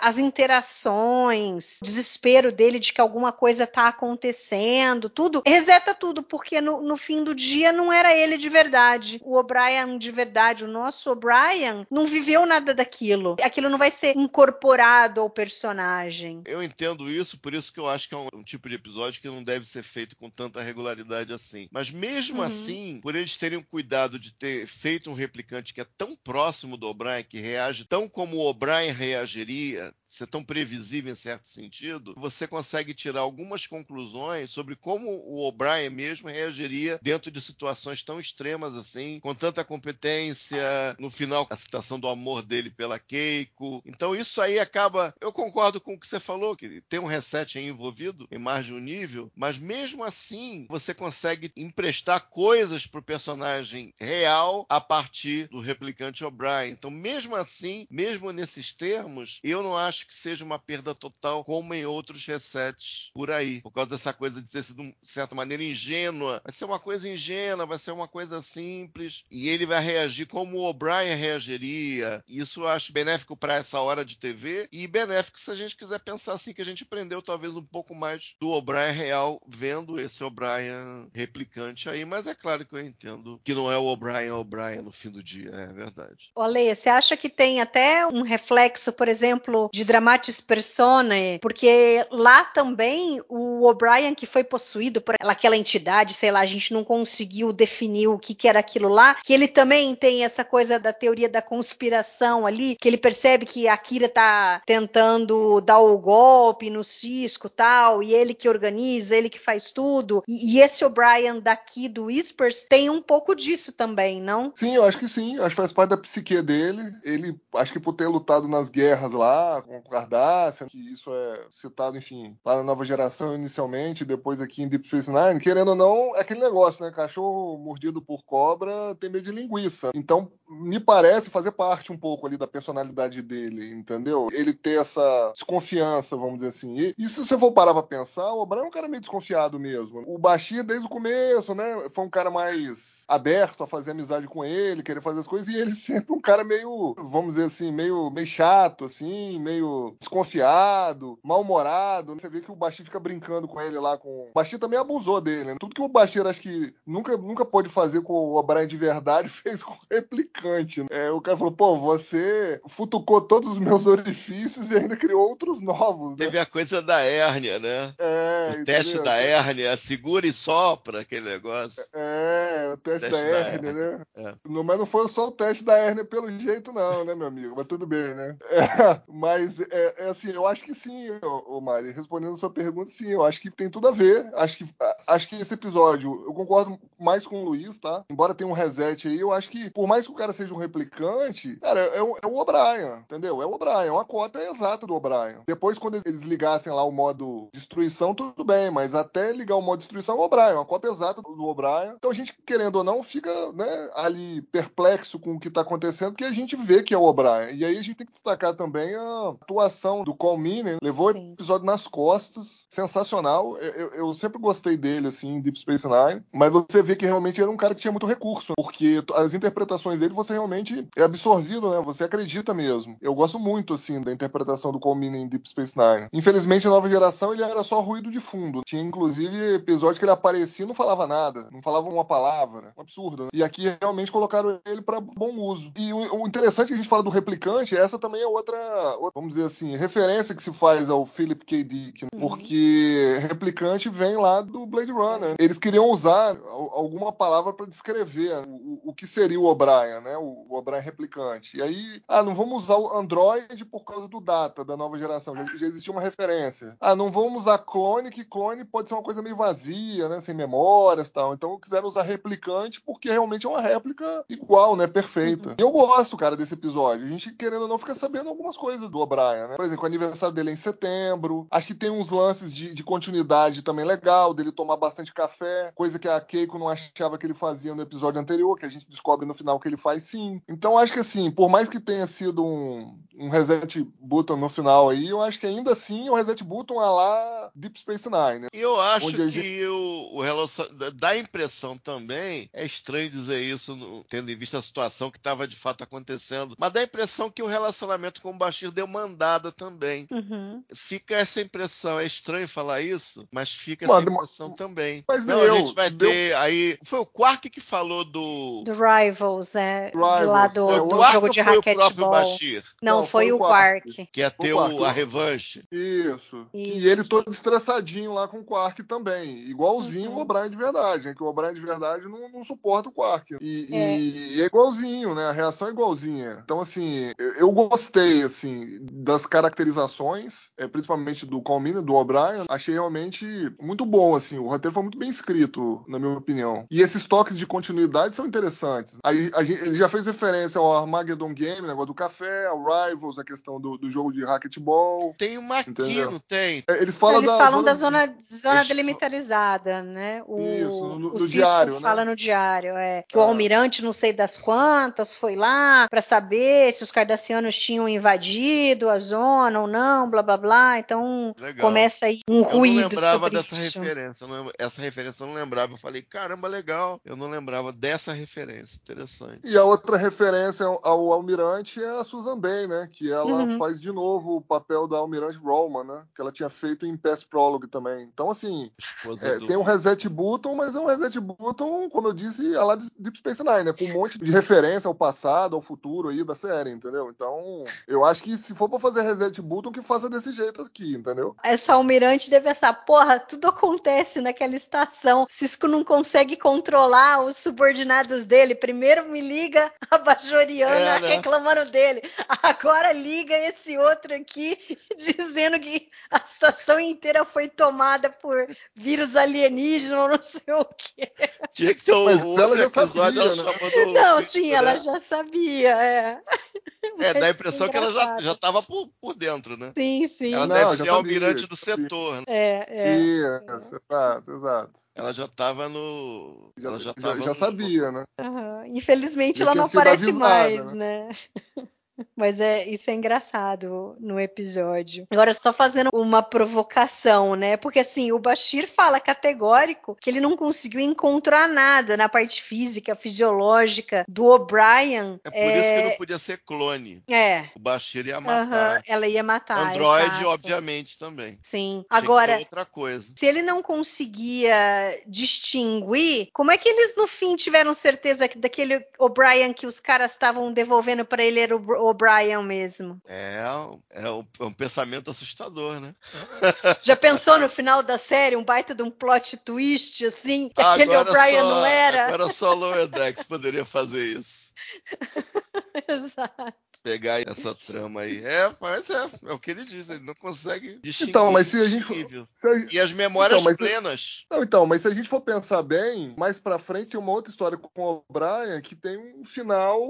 as interações, o desespero dele de que alguma coisa tá acontecendo, tudo, reseta tudo, porque no, no fim do dia não era ele de verdade. O O'Brien de verdade, o nosso O'Brien, não viveu nada daquilo. Aquilo não vai ser incorporado ao personagem. Eu entendo isso, por isso que eu acho que é um, um tipo de episódio que não deve ser feito com tanta regularidade assim. Mas mesmo uhum. assim, por eles terem o cuidado de ter feito um replicante que é tão próximo do O'Brien, que reage tão como o O'Brien reagiria, ser tão previsível em certo sentido, você consegue tirar algumas conclusões sobre como o O'Brien mesmo reagiria dentro de situações tão extremas assim, com tanta competência, no final a citação do amor dele pela Keiko. Então isso aí acaba, eu concordo com o que você falou, que tem um reset aí envolvido em mais de um nível, mas mesmo assim você consegue emprestar coisas pro personagem real a partir do replicante O'Brien. Então mesmo assim, mesmo nesses termos, eu não acho que seja uma perda total, como em outros resets por aí. Por causa dessa coisa de ter sido, de certa maneira, ingênua. Vai ser uma coisa ingênua, vai ser uma coisa simples. E ele vai reagir como o O'Brien reagiria. Isso eu acho benéfico para essa hora de TV e benéfico se a gente quiser pensar assim, que a gente aprendeu talvez um pouco mais do O'Brien real vendo esse O'Brien replicante aí. Mas é claro que eu entendo que não é o O'Brien O'Brien no fim do dia, é verdade. Olê, você acha que tem até um reflexo, por exemplo, de Dramatis Personae, porque lá também o O'Brien que foi possuído por aquela entidade, sei lá, a gente não conseguiu definir o que, que era aquilo lá, que ele também tem essa coisa da teoria da conspiração ali, que ele percebe que a Kira tá tentando dar o golpe no Cisco tal, e ele que organiza, ele que faz tudo, e, e esse O'Brien daqui do Whispers tem um pouco disso também, não? Sim, eu acho que sim, acho que faz parte da psique dele, ele, acho que por ter lutado nas guerras lá, com Cardácia, que isso é citado, enfim, lá na nova geração inicialmente, depois aqui em Deep Space Nine, querendo ou não, é aquele negócio, né? Cachorro mordido por cobra tem medo de linguiça. Então, me parece fazer parte um pouco ali da personalidade dele, entendeu? Ele ter essa desconfiança, vamos dizer assim. E, e se você for parar pra pensar, o O'Brien é um cara meio desconfiado mesmo. O Bashir, desde o começo, né? Foi um cara mais aberto a fazer amizade com ele, querer fazer as coisas, e ele sempre um cara meio, vamos dizer assim, meio, meio chato, assim, meio desconfiado, mal-humorado. Você vê que o Bashir fica brincando com ele lá com. O Bashir também abusou dele, né? Tudo que o Bashir acho que nunca, nunca pôde fazer com o O'Brien de verdade, fez com o replicante. Né? É, o cara falou, pô, você futucou todos os meus orifícios e ainda criou outros novos. Né? Teve a coisa da hérnia, né? É. O teste da hérnia, segura e sopra aquele negócio. É, o teste teste, da, da hérnia, né? É. Não, mas não foi só o teste da hérnia pelo jeito, não, né, meu amigo? Mas tudo bem, né? É, mas, é, é, assim, eu acho que sim, ô, ô Mari. Respondendo a sua pergunta, sim, eu acho que tem tudo a ver. Acho que, acho que esse episódio, eu concordo mais com o Luiz, tá? Embora tenha um reset aí, eu acho que, por mais que o cara seja um replicante, cara, é, o, é o O'Brien, entendeu? É o O'Brien, é uma cópia exata do O'Brien. Depois, quando eles ligassem lá o modo destruição, tudo bem, mas até ligar o modo destruição, é o O'Brien, é uma cópia exata do O'Brien. Então a gente, querendo ou não, fica né, ali perplexo com o que está acontecendo, porque a gente vê que é o O'Brien. E aí a gente tem que destacar também a atuação do Colmine, levou Sim. o episódio nas costas, sensacional. Eu, eu, sempre gostei dele, assim, em Deep Space Nine, mas você vê que realmente era um cara que tinha muito recurso, porque as interpretações dele você realmente é absorvido, né? Você acredita mesmo. Eu gosto muito, assim, da interpretação do Colmine em Deep Space Nine. Infelizmente, a nova geração ele era só ruído de fundo. Tinha inclusive episódio que ele aparecia e não falava nada, não falava uma palavra. Um absurdo. Né? E aqui realmente colocaram ele para bom uso. E o, o, interessante que a gente fala do replicante, essa também é outra, outra, vamos dizer assim, referência que se faz ao Philip K. Dick, né? uhum. porque replicante vem lá do Blade Runner. Eles queriam usar alguma palavra para descrever o, o, que seria o O'Brien, né? O, o O'Brien replicante. E aí, ah, não vamos usar o Android por causa do Data da nova geração. Já, já existia uma referência. Ah, não vamos usar clone, que clone pode ser uma coisa meio vazia, né? Sem memórias e tal. Então quiseram usar replicante porque realmente é uma réplica igual, né? Perfeita. Uhum. Eu gosto, cara, desse episódio. A gente, querendo ou não, fica sabendo algumas coisas do O'Brien, né? Por exemplo, o aniversário dele é em setembro. Acho que tem uns lances de, de continuidade também legal, dele tomar bastante café, coisa que a Keiko não achava que ele fazia no episódio anterior, que a gente descobre no final que ele faz sim. Então acho que assim, por mais que tenha sido um, um reset button no final aí, eu acho que ainda assim é um reset button a lá Deep Space Nine. Né? Eu acho que gente... o, o relacion... dá impressão também, é estranho dizer isso, no, tendo em vista a situação que estava de fato acontecendo, mas dá a impressão que o relacionamento com o Bashir deu mandada também. Uhum. Fica essa impressão, é estranho falar isso, mas fica essa impressão mas... também. Mas Não, eu, a gente vai deu... ter aí. Foi o Quark que falou do. Do Rivals, é. Rivals. Lá do, é, do jogo de raquetebol. Não, Não, foi, foi, o Quark. Quark. Que ia ter o, o a revanche. Isso. Isso. E ele todo estressadinho lá com o Quark também. Igualzinho uhum. o O'Brien de verdade, né? Que o O'Brien de verdade não, não suporta o Quark. E é. E, é igualzinho, né? A reação é igualzinha. Então, assim, eu, gostei, assim, das caracterizações, é, principalmente do Colmina, do O'Brien. Achei realmente muito bom, assim. O roteiro foi muito bem escrito, na minha opinião. E esses toques de continuidade são interessantes. Aí, gente, ele já fez referência ao Armageddon Game, negócio do café, ao Rivals, a questão do, do jogo de racquetball. Tem uma aqui, não tem? É, eles falam, eles da, falam zona, da zona, zona delimitarizada, né? O, Isso, no, no, o diário, né? fala no diário, é. Que ah. o almirante, não sei das quantas, foi lá para saber se os cardassianos tinham invadido a zona ou não, blá blá blá. Então legal. começa aí um ruído. Eu não lembrava dessa isso. referência. Não, essa referência eu não lembrava. Eu falei, caramba, legal. Eu não lembrava dessa referência. Interessante. E a outra referência ao almirante é a Susan Bay, né? Que ela uhum. faz de novo o papel da almirante Roman, né? Que ela tinha feito em Past Prologue também. Então, assim, é, do... tem um reset button, mas é um reset button, como eu disse, a lá de Deep Space Nine, né? Com um monte de referência ao passado, ao futuro aí da série, entendeu? Então, eu acho que se for pra fazer reset button, que faça desse jeito aqui, entendeu? Essa almirante deve pensar, porra, tudo acontece naquela estação. Cisco não consegue controlar os subordinados dele. Primeiro me liga a Bajoriana é, né? reclamando dele. Agora liga esse outro aqui dizendo que a estação inteira foi tomada por vírus alienígena ou não sei o quê. Tinha que ter um outro episódio ela Não, sim, né? ela já sabia, é. É, dá a impressão que ela já, já tava por, por dentro, né? Sim, sim. Ela não, deve ser almirante do setor, né? É, é. Isso, exato, exato. Ela já estava no. Ela já, já, já sabia, né? Uhum. Infelizmente ela não aparece avisada, mais, né? né? Mas é isso é engraçado no episódio. Agora, só fazendo uma provocação, né? Porque assim, o Bashir fala categórico que ele não conseguiu encontrar nada na parte física, fisiológica do O'Brien. É por é... isso que não podia ser clone. É. O Bashir ia matar. Uhum, ela ia matar. Android, exato. obviamente, também. Sim. Tinha Agora, outra coisa. se ele não conseguia distinguir, como é que eles no fim tiveram certeza que daquele O'Brien que os caras estavam devolvendo para ele era o O'Brien mesmo. É, é um, é um, pensamento assustador, né? Já pensou no final da série, um baita de um plot twist, assim, que aquele O'Brien não era? Agora só Lower Decks poderia fazer isso. Exato pegar essa trama aí. É, mas é, é o que ele diz, ele não consegue distinguir. Então, mas se a gente for, E as memórias então, plenas. Não, então, mas se a gente for pensar bem, mais pra frente tem uma outra história com o Brian que tem um final,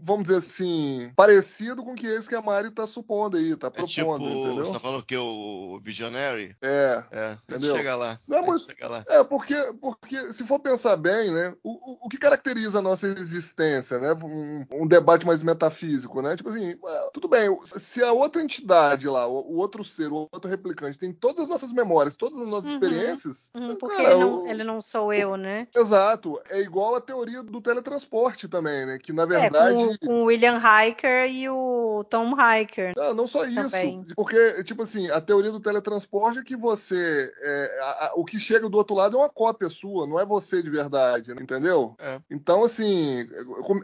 vamos dizer assim, parecido com que esse que a Mari tá supondo aí, tá propondo, é tipo, entendeu? Você tá falando que o Visionary? É. É, entendeu? chega lá. Não, mas, lá. É, porque, porque se for pensar bem, né, o, o, o que caracteriza a nossa existência, né, um, um debate mais metafísico, né? Tipo assim, tudo bem, se a outra entidade lá, o, outro ser, o outro replicante tem todas as nossas memórias, todas as nossas uhum, experiências. Uhum, porque cara, ele, não, ele, não, sou eu, né? Exato. É igual a teoria do teletransporte também, né? Que na verdade. É, com, com o William Hiker e o Tom Hiker. Não, não só isso. Também. Porque, tipo assim, a teoria do teletransporte é que você. É, a, a, o que chega do outro lado é uma cópia sua, não é você de verdade, né? entendeu? É. Então, assim,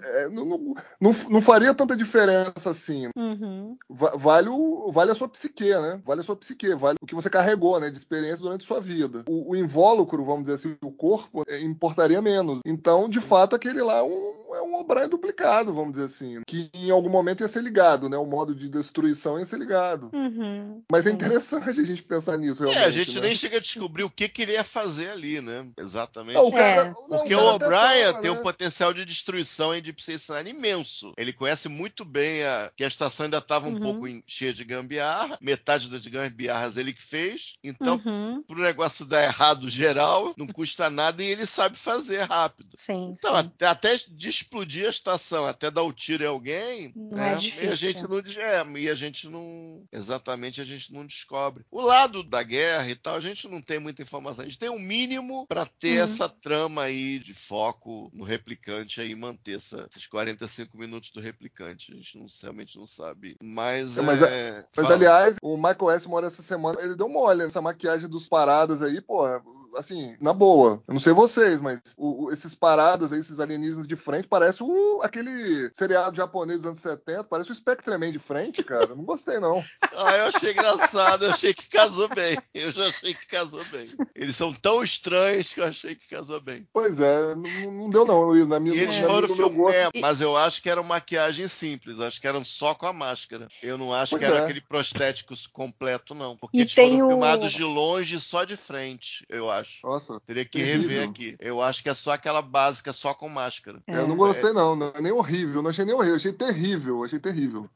é, não, não, não faria tanta diferença diferença assim. Uhum. Vale, o, vale a sua psique, né? Vale a sua psique, vale o que você carregou, né? De experiência durante a sua vida. O, o invólucro, vamos dizer assim, o corpo, é, importaria menos. Então, de fato, aquele lá é um, é um O'Brien duplicado, vamos dizer assim. Que em algum momento ia ser ligado, né? O modo de destruição ia ser ligado. Uhum. Mas é interessante a gente pensar nisso, realmente. É, a gente né? nem chega a descobrir o que, que ele ia fazer ali, né? Exatamente. Não, o cara, É. não, Porque o O'Brien tem né? um potencial de destruição e de psicossocial imenso. Ele conhece muito bem a, que a estação ainda estava um Uhum. pouco em- cheia de gambiarra, metade das gambiarras ele que fez. Então, Uhum. pro negócio dar errado geral, não custa nada e ele sabe fazer rápido. Sim. Então, sim. até, até de explodir a estação, até dar o tiro em alguém, né? é E a gente não é, e a gente não exatamente a gente não descobre. O lado da guerra e tal, a gente não tem muita informação. A gente tem um mínimo para ter Uhum. essa trama aí de foco no replicante aí manter essa, esses 45 minutos do replicante. A gente não, realmente não sabe. Mas É, mas é, Mas, fala. aliás, o Michael Westmore essa semana, ele deu mole nessa maquiagem dos paradas aí, pô, assim, na boa. Eu não sei vocês, mas o- o- esses paradas aí, esses alienígenas de frente, parece o, aquele seriado japonês dos anos 70, parece o Spectreman de frente, cara. Eu não gostei, não. Ah, eu achei engraçado, eu achei que casou bem. Eu já achei que casou bem. Eles são tão estranhos que eu achei que casou bem. Pois é, não, não deu não, Luiz. Na minha, E eles na foram filmar, gosto. é, mas eu acho que era maquiagem simples, acho que eram só com a máscara. Eu não acho Pois que era é. aquele prostético completo, não. Porque E eles tem foram o- filmados de longe, só de frente, eu acho. Nossa, Teria que terrível. rever aqui. Eu acho que é só aquela básica, só com máscara. É. eu não gostei não, não é nem horrível, não achei nem horrível, achei terrível, achei terrível.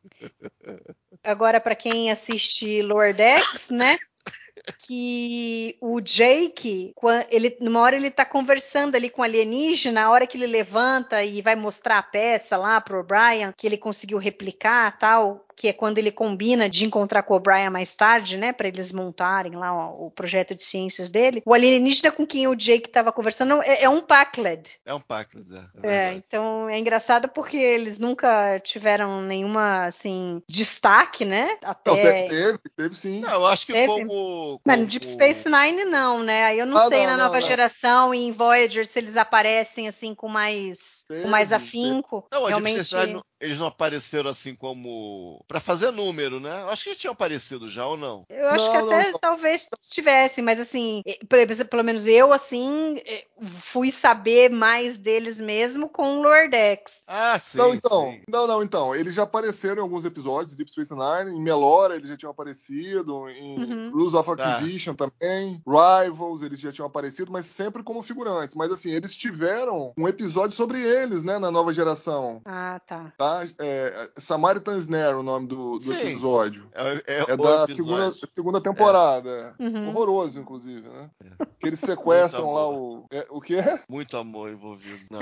Agora, para quem assiste Lower Decks, né? Que o Jake, ele, numa hora ele tá conversando ali com o alienígena, a hora que ele levanta e vai mostrar a peça lá pro O'Brien, que ele conseguiu replicar tal, que é quando ele combina de encontrar com o O'Brien mais tarde, né? Para eles montarem lá o, o projeto de ciências dele. O alienígena com quem o Jake estava conversando é, é um Pacled. É um Paclas, é. é É, então é engraçado porque eles nunca tiveram nenhuma, assim, destaque, né? Não, Até. te- teve, teve sim. Não, eu acho que Teve? como. Mas no Deep Space Nine não, né? Aí eu não Ah, sei não, na não, nova não. geração e em Voyager se eles aparecem assim com mais, com mais afinco. Não, a Deep. Space Nine eles não apareceram assim como. Pra fazer número, né? Acho que eles tinham aparecido já ou não. Eu acho Não, que não, até não. talvez tivesse, mas assim, eh, pelo, menos eu, assim, eh, fui saber mais deles mesmo com o Lower Decks. Ah, sim. não, então, sim. não, não, então. Eles já apareceram em alguns episódios de Deep Space Nine. Em Melora eles já tinham aparecido. Em Uhum. Rules of Tá. Acquisition também. Rivals eles já tinham aparecido, mas sempre como figurantes. Mas assim, eles tiveram um episódio sobre eles, né, na nova geração. Ah, tá. Tá? É, Samaritan Snare, o nome do, do Sim. episódio. É, é É da episódio. segunda, segunda temporada. é. Uhum. Horroroso, inclusive, né? Que eles sequestram lá o. É, o quê? Muito amor envolvido. Não.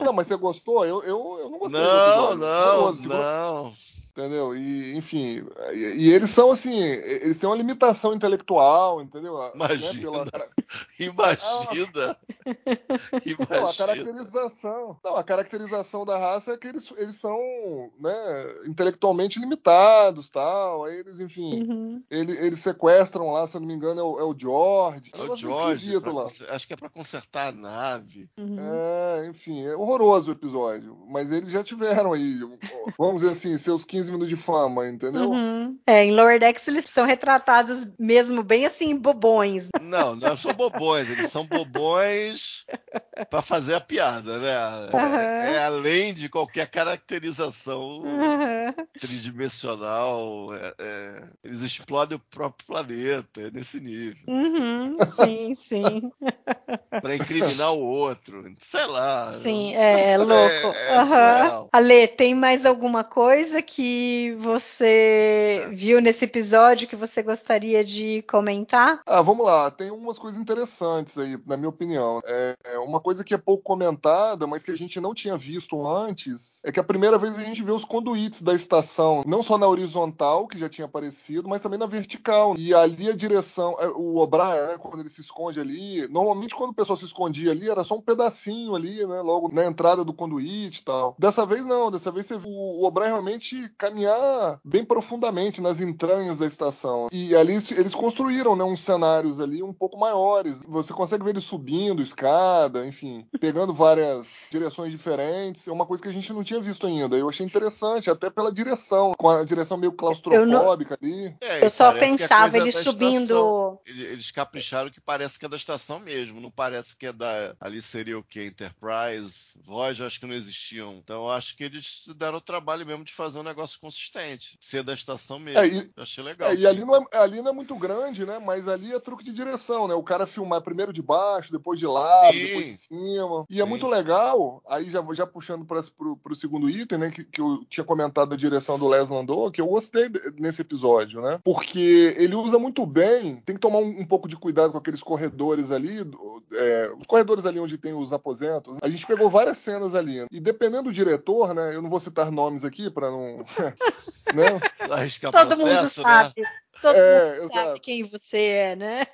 Não, mas você gostou? Eu, eu, eu não gostei do Não, episódio. não, não. Entendeu? E, enfim, e, e eles são assim, eles têm uma limitação intelectual, entendeu? Né, Imagina. pela cara- Imagina. Não, a Imagina. caracterização. Não, a caracterização da raça é que eles, eles são, né, intelectualmente limitados, tal. Aí eles, enfim, Uhum. ele- eles sequestram lá, se eu não me engano, é o, é o George. É Um o George, pra lá. acho que é pra consertar a nave. Uhum. É, enfim, é horroroso o episódio. Mas eles já tiveram aí, vamos dizer assim, seus 15 minutos de fama, entendeu? Uhum. É, em Lower Decks eles são retratados mesmo bem assim, bobões. Não, não são bobões, eles são bobões pra fazer a piada, né? Aham. É, é além de qualquer caracterização Uhum. tridimensional. é- é, eles explodem o próprio planeta, é nesse nível. Uhum, sim, sim. Pra incriminar o outro. Sei lá. Sim, é louco. É, é Aham. surreal. Ale, tem mais alguma coisa que você viu nesse episódio que você gostaria de comentar? Ah, vamos lá. Tem umas coisas interessantes aí, na minha opinião. É, é uma coisa que é pouco comentada, mas que a gente não tinha visto antes, é que a primeira vez a gente vê os conduítes da estação, não só na horizontal, que já tinha aparecido, mas também na vertical. E ali a direção, é, o O'Brien, né, quando ele se esconde ali, normalmente quando o pessoal se escondia ali, era só um pedacinho ali, né? Logo na entrada do conduíte e tal. Dessa vez não, dessa vez você viu o O'Brien realmente caminhar bem profundamente nas entranhas da estação. E ali eles construíram, né, uns cenários ali um pouco maiores. Você consegue ver ele subindo escada, enfim, pegando várias direções diferentes. É uma coisa que a gente não tinha visto ainda. Eu achei interessante, até pela direção, com a direção meio claustrofóbica eu não... ali. É, eu só pensava ele subindo. Eles capricharam que parece que é da estação mesmo, não parece que é da. Ali seria o que? Enterprise, Voyager, acho que não existiam. Então eu acho que eles deram o trabalho mesmo de fazer um negócio consistente, ser da estação mesmo. É, e, achei legal. É, e ali não, é, ali não é muito grande, né? Mas ali é truque de direção, né? O cara filmar primeiro de baixo, depois de lado, sim. depois de cima. E é sim. é muito legal, aí já, já puxando para o segundo item, né? Que, que eu tinha comentado da direção do Les Landau, que eu gostei nesse episódio, né? Porque ele usa muito bem, tem que tomar um, um pouco de cuidado com aqueles corredores ali, é, os corredores ali onde tem os aposentos. A gente pegou várias cenas ali. E dependendo do diretor, né? Eu não vou citar nomes aqui para não. Né? Arriscar Todo processo, mundo né? sabe. Né? Todo é, mundo sabe quem você é, né?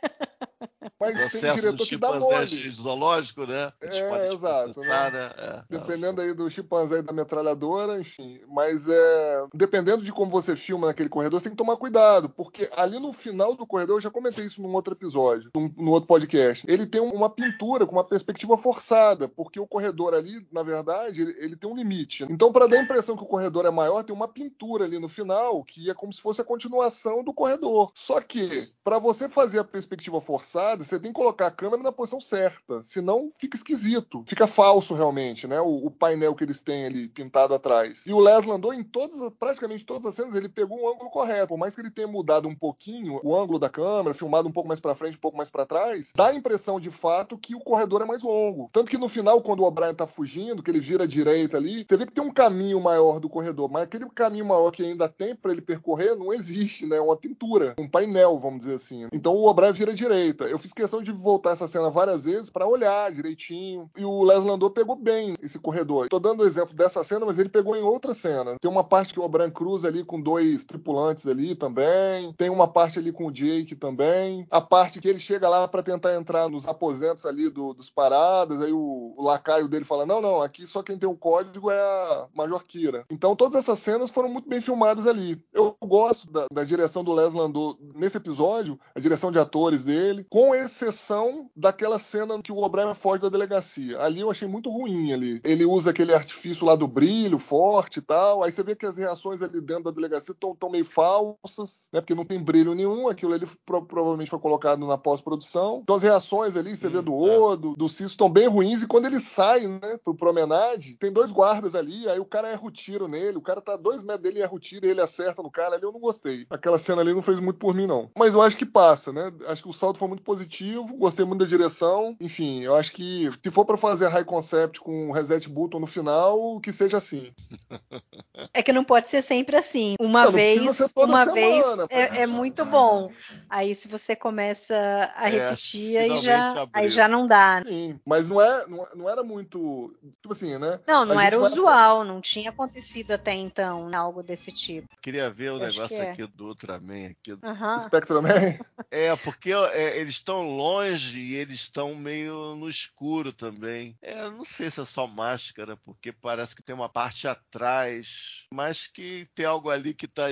Mas Processo tem diretor que dá mole. zoológico, né? É, exato. Né? Né? É, Dependendo aí do chimpanzé e da metralhadora, enfim. Mas é. Dependendo de como você filma naquele corredor, você tem que tomar cuidado. Porque ali no final do corredor, eu já comentei isso num outro episódio, num, num outro podcast. Ele tem uma pintura com uma perspectiva forçada. Porque o corredor ali, na verdade, ele, ele tem um limite. Então, para dar a impressão que o corredor é maior, tem uma pintura ali no final que é como se fosse a continuação do corredor. Só que, para você fazer a perspectiva forçada, você tem que colocar a câmera na posição certa, senão fica esquisito, fica falso realmente, né? O, o painel que eles têm ali pintado atrás. E o Les Landau, em todas, praticamente todas as cenas, ele pegou um ângulo correto. Por mais que ele tenha mudado um pouquinho o ângulo da câmera, filmado um pouco mais para frente, um pouco mais para trás, dá a impressão de fato que o corredor é mais longo. Tanto que no final, quando o O'Brien tá fugindo, que ele vira à direita ali, você vê que tem um caminho maior do corredor, mas aquele caminho maior que ainda tem para ele percorrer não existe, né? É uma pintura, um painel, vamos dizer assim. Então o O'Brien vira à direita. Eu fiz questão de voltar essa cena várias vezes para olhar direitinho. E o Les Landau pegou bem esse corredor. Tô dando o exemplo dessa cena, mas ele pegou em outra cena. Tem uma parte que o O'Brien cruza ali com dois tripulantes ali também. Tem uma parte ali com o Jake também. A parte que ele chega lá para tentar entrar nos aposentos ali do, dos paradas. Aí o, o, lacaio dele fala: Não, não, aqui só quem tem o código é a Major Kira. Então todas essas cenas foram muito bem filmadas ali. Eu gosto da, da direção do Les Landau nesse episódio, a direção de atores dele, com exceção daquela cena que o O'Brien foge da delegacia. Ali eu achei muito ruim ali. Ele usa aquele artifício lá do brilho forte e tal. Aí você vê que as reações ali dentro da delegacia estão meio falsas, né? Porque não tem brilho nenhum. Aquilo ali pro, provavelmente foi colocado na pós-produção. Então as reações ali, você hum, vê do Odo, é. do Ciso, estão bem ruins. E quando ele sai, né, pro promenade, tem dois guardas ali. Aí o cara erra o tiro nele. O cara tá a dois metros dele e erra o tiro e ele acerta no cara. Ali eu não gostei. Aquela cena ali não fez muito por mim, não. Mas eu acho que passa, né? Acho que o salto foi muito positivo. Gostei muito da direção. Enfim, eu acho que se for para fazer high concept com reset button no final, que seja assim. É que não pode ser sempre assim. Uma não, vez, não uma semana, vez é, é, muito bom. Aí se você começa a é, repetir, é, aí, já, aí já não dá. Sim, mas não, é, não, não era muito. Tipo assim, né? Não, não era usual, não tinha acontecido até então algo desse tipo. Queria ver o negócio é. aqui do Ultraman. Aqui. Uhum. Spectroman? É, porque é, eles estão longe e eles estão meio no escuro também. É, não sei se é só máscara, porque parece que tem uma parte atrás, mas que tem algo ali que tá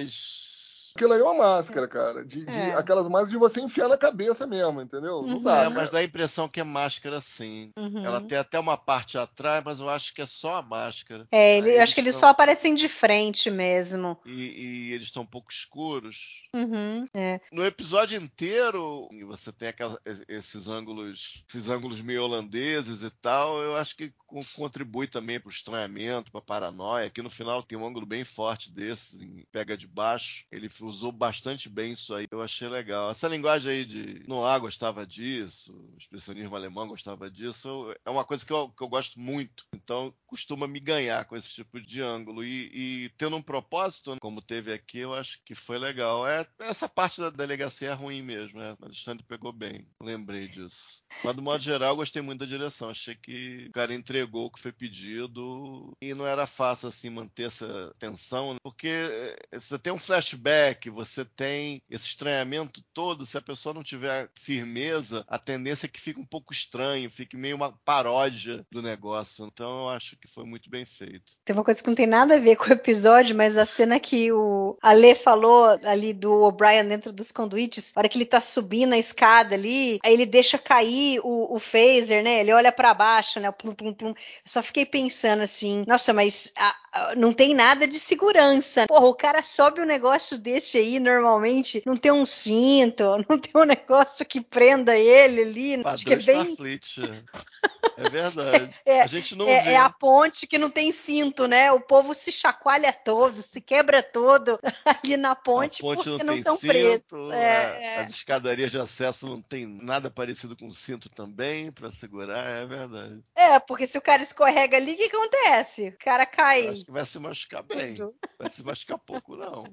Aquilo aí é uma máscara, cara. De, de é. aquelas máscaras de você enfiar na cabeça mesmo, entendeu? Uhum. Não dá. É, mas dá a impressão que é máscara sim. Uhum. Ela tem até uma parte atrás, mas eu acho que é só a máscara. É, ele, acho que eles tão... só aparecem de frente mesmo. E, e eles estão um pouco escuros. Uhum, é. No episódio inteiro, você tem aquelas, esses ângulos, esses ângulos meio holandeses e tal. Eu acho que contribui também para o estranhamento, para a paranoia. Aqui no final tem um ângulo bem forte desse, pega de baixo. Ele usou bastante bem isso aí. Eu achei legal. Essa linguagem aí de Noah gostava disso, o expressionismo alemão gostava disso, é uma coisa que eu, que eu gosto muito. Então, costuma me ganhar com esse tipo de ângulo. E, e tendo um propósito, como teve aqui, eu acho que foi legal. É, essa parte da delegacia é ruim mesmo, né? O Alexandre pegou bem. Lembrei disso. Mas, do modo geral, gostei muito da direção. Achei que o cara entregou o que foi pedido e não era fácil, assim, manter essa tensão, porque eh, você tem um flashback que você tem esse estranhamento todo, se a pessoa não tiver firmeza, a tendência é que fique um pouco estranho, fique meio uma paródia do negócio. Então eu acho que foi muito bem feito. Tem uma coisa que não tem nada a ver com o episódio, mas a cena que o Ale falou ali do O'Brien dentro dos conduítes, a hora que ele tá subindo a escada ali, aí ele deixa cair o, o phaser, né? Ele olha para baixo, né? Plum, plum, plum. Eu só fiquei pensando assim, nossa, mas a, a, não tem nada de segurança. Porra, o cara sobe um negócio desse aí, normalmente, não tem um cinto, não tem um negócio que prenda ele ali. Padrão acho que é bem... É verdade. É, a gente não é, vê. É a ponte que não tem cinto, né? O povo se chacoalha todo, se quebra todo ali na ponte, a ponte porque não, estão presos. É, é, as escadarias de acesso não tem nada parecido com cinto também para segurar, é verdade. É, porque se o cara escorrega ali, o que acontece? O cara cai. Eu acho que vai se machucar bem. Vai se machucar pouco, não.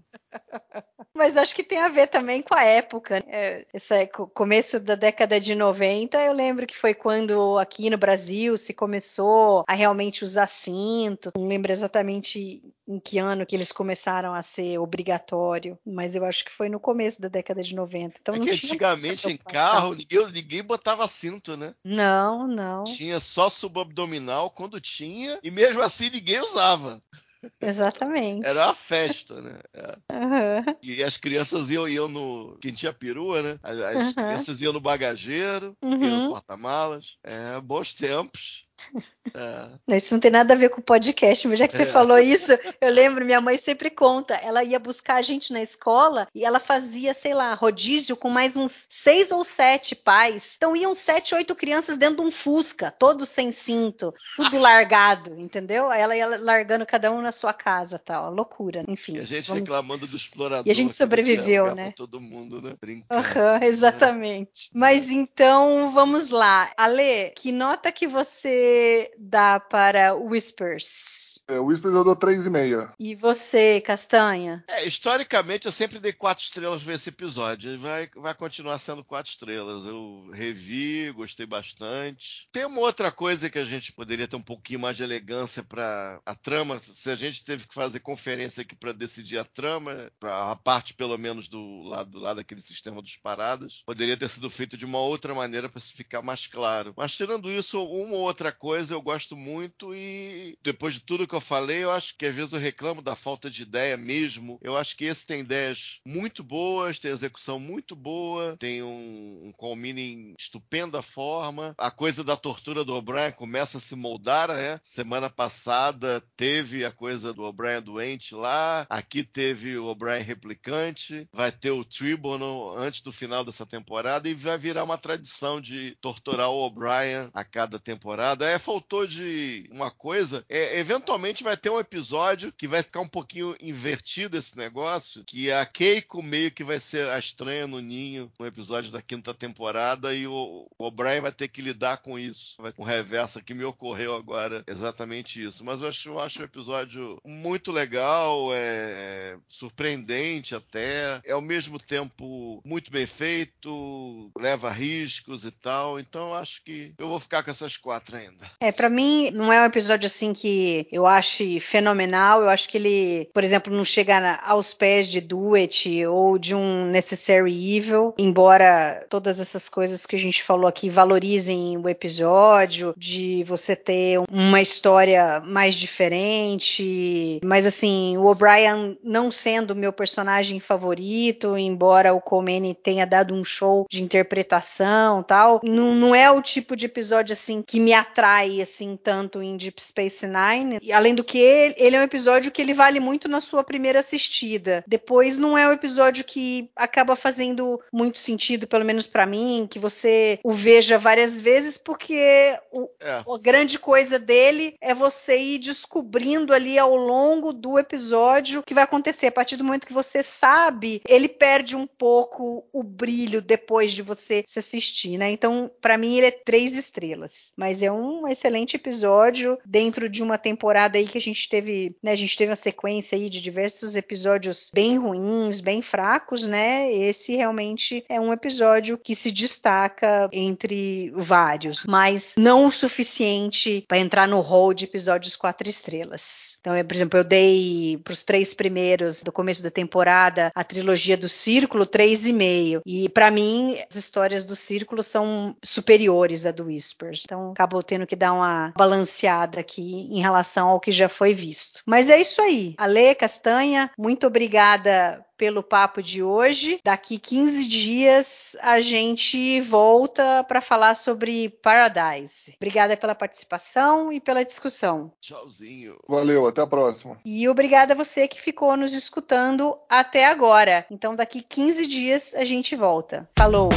Mas acho que tem a ver também com a época. Né? Esse começo da década de 90, eu lembro que foi quando aqui no Brasil se começou a realmente usar cinto. Não lembro exatamente em que ano que eles começaram a ser obrigatório, mas eu acho que foi no começo da década de 90. Então, é que antigamente em carro ninguém, ninguém botava cinto, né? Não, não. Tinha só subabdominal quando tinha, e mesmo assim ninguém usava. Exatamente. Era uma festa, né? Uhum. E as crianças iam, iam no. Quem tinha perua, né? As, as uhum. crianças iam no bagageiro, uhum. iam no porta-malas. É, bons tempos. É. Isso não tem nada a ver com o podcast, mas já que você é. falou isso, eu lembro, minha mãe sempre conta, ela ia buscar a gente na escola e ela fazia, sei lá, rodízio com mais uns seis ou sete pais. Então iam sete, oito crianças dentro de um Fusca, todos sem cinto, tudo largado, entendeu? Aí ela ia largando cada um na sua casa, tal, loucura, enfim. E a gente vamos... reclamando do explorador. E a gente sobreviveu, né? Todo mundo, né? Uhum, exatamente. Mas então, vamos lá. Ale, que nota que você dá para Whispers? É, Whispers eu dou 3,5. E você, Castanha? É, historicamente eu sempre dei 4 estrelas para esse episódio. Vai, vai continuar sendo 4 estrelas. Eu revi, gostei bastante. Tem uma outra coisa que a gente poderia ter um pouquinho mais de elegância para a trama. Se a gente teve que fazer conferência aqui para decidir a trama, a parte pelo menos do lado, do lado daquele sistema dos paradas, poderia ter sido feito de uma outra maneira para ficar mais claro. Mas tirando isso, uma ou outra coisa eu gosto muito e depois de tudo que eu falei, eu acho que às vezes eu reclamo da falta de ideia mesmo. Eu acho que esse tem ideias muito boas, tem execução muito boa, tem um, um culmina em estupenda forma. A coisa da tortura do O'Brien começa a se moldar, né? Semana passada teve a coisa do O'Brien doente lá, aqui teve o O'Brien replicante, vai ter o Tribunal antes do final dessa temporada e vai virar uma tradição de torturar o O'Brien a cada temporada. É, faltou de uma coisa, é, eventualmente vai ter um episódio que vai ficar um pouquinho invertido esse negócio, que a Keiko meio que vai ser a estranha no ninho no episódio da quinta temporada e o, O'Brien vai ter que lidar com isso. Vai um reverso que me ocorreu agora exatamente isso. Mas eu acho, eu acho o episódio muito legal, é surpreendente até, é ao mesmo tempo muito bem feito, leva riscos e tal. Então eu acho que eu vou ficar com essas quatro ainda. É, para mim, não é um episódio assim que eu ache fenomenal. Eu acho que ele, por exemplo, não chega aos pés de Do It ou de um Necessary Evil, embora todas essas coisas que a gente falou aqui valorizem o episódio, de você ter uma história mais diferente. Mas assim, o O'Brien não sendo meu personagem favorito, embora o Comene tenha dado um show de interpretação tal, não, não é o tipo de episódio assim que me atrai assim tanto em Deep Space Nine. E além do que ele, ele é um episódio que ele vale muito na sua primeira assistida. Depois não é um episódio que acaba fazendo muito sentido, pelo menos para mim, que você o veja várias vezes, porque o, é. a grande coisa dele é você ir descobrindo ali ao longo do episódio o que vai acontecer. A partir do momento que você sabe, ele perde um pouco o brilho depois de você se assistir, né? Então, para mim, ele é três estrelas. Mas é um um excelente episódio dentro de uma temporada aí que a gente teve, né, a gente teve uma sequência aí de diversos episódios bem ruins, bem fracos, né? Esse realmente é um episódio que se destaca entre vários, mas não o suficiente para entrar no hall de episódios quatro estrelas. Então, eu, por exemplo, eu dei para os três primeiros do começo da temporada a trilogia do Círculo três e meio e para mim as histórias do Círculo são superiores à do Whispers. Então, acabou tendo que dar uma balanceada aqui em relação ao que já foi visto. Mas é isso aí. Ale Castanha, muito obrigada pelo papo de hoje. Daqui 15 dias a gente volta para falar sobre Paradise. Obrigada pela participação e pela discussão. Tchauzinho. Valeu, até a próxima. E obrigada a você que ficou nos escutando até agora. Então daqui 15 dias a gente volta. Falou.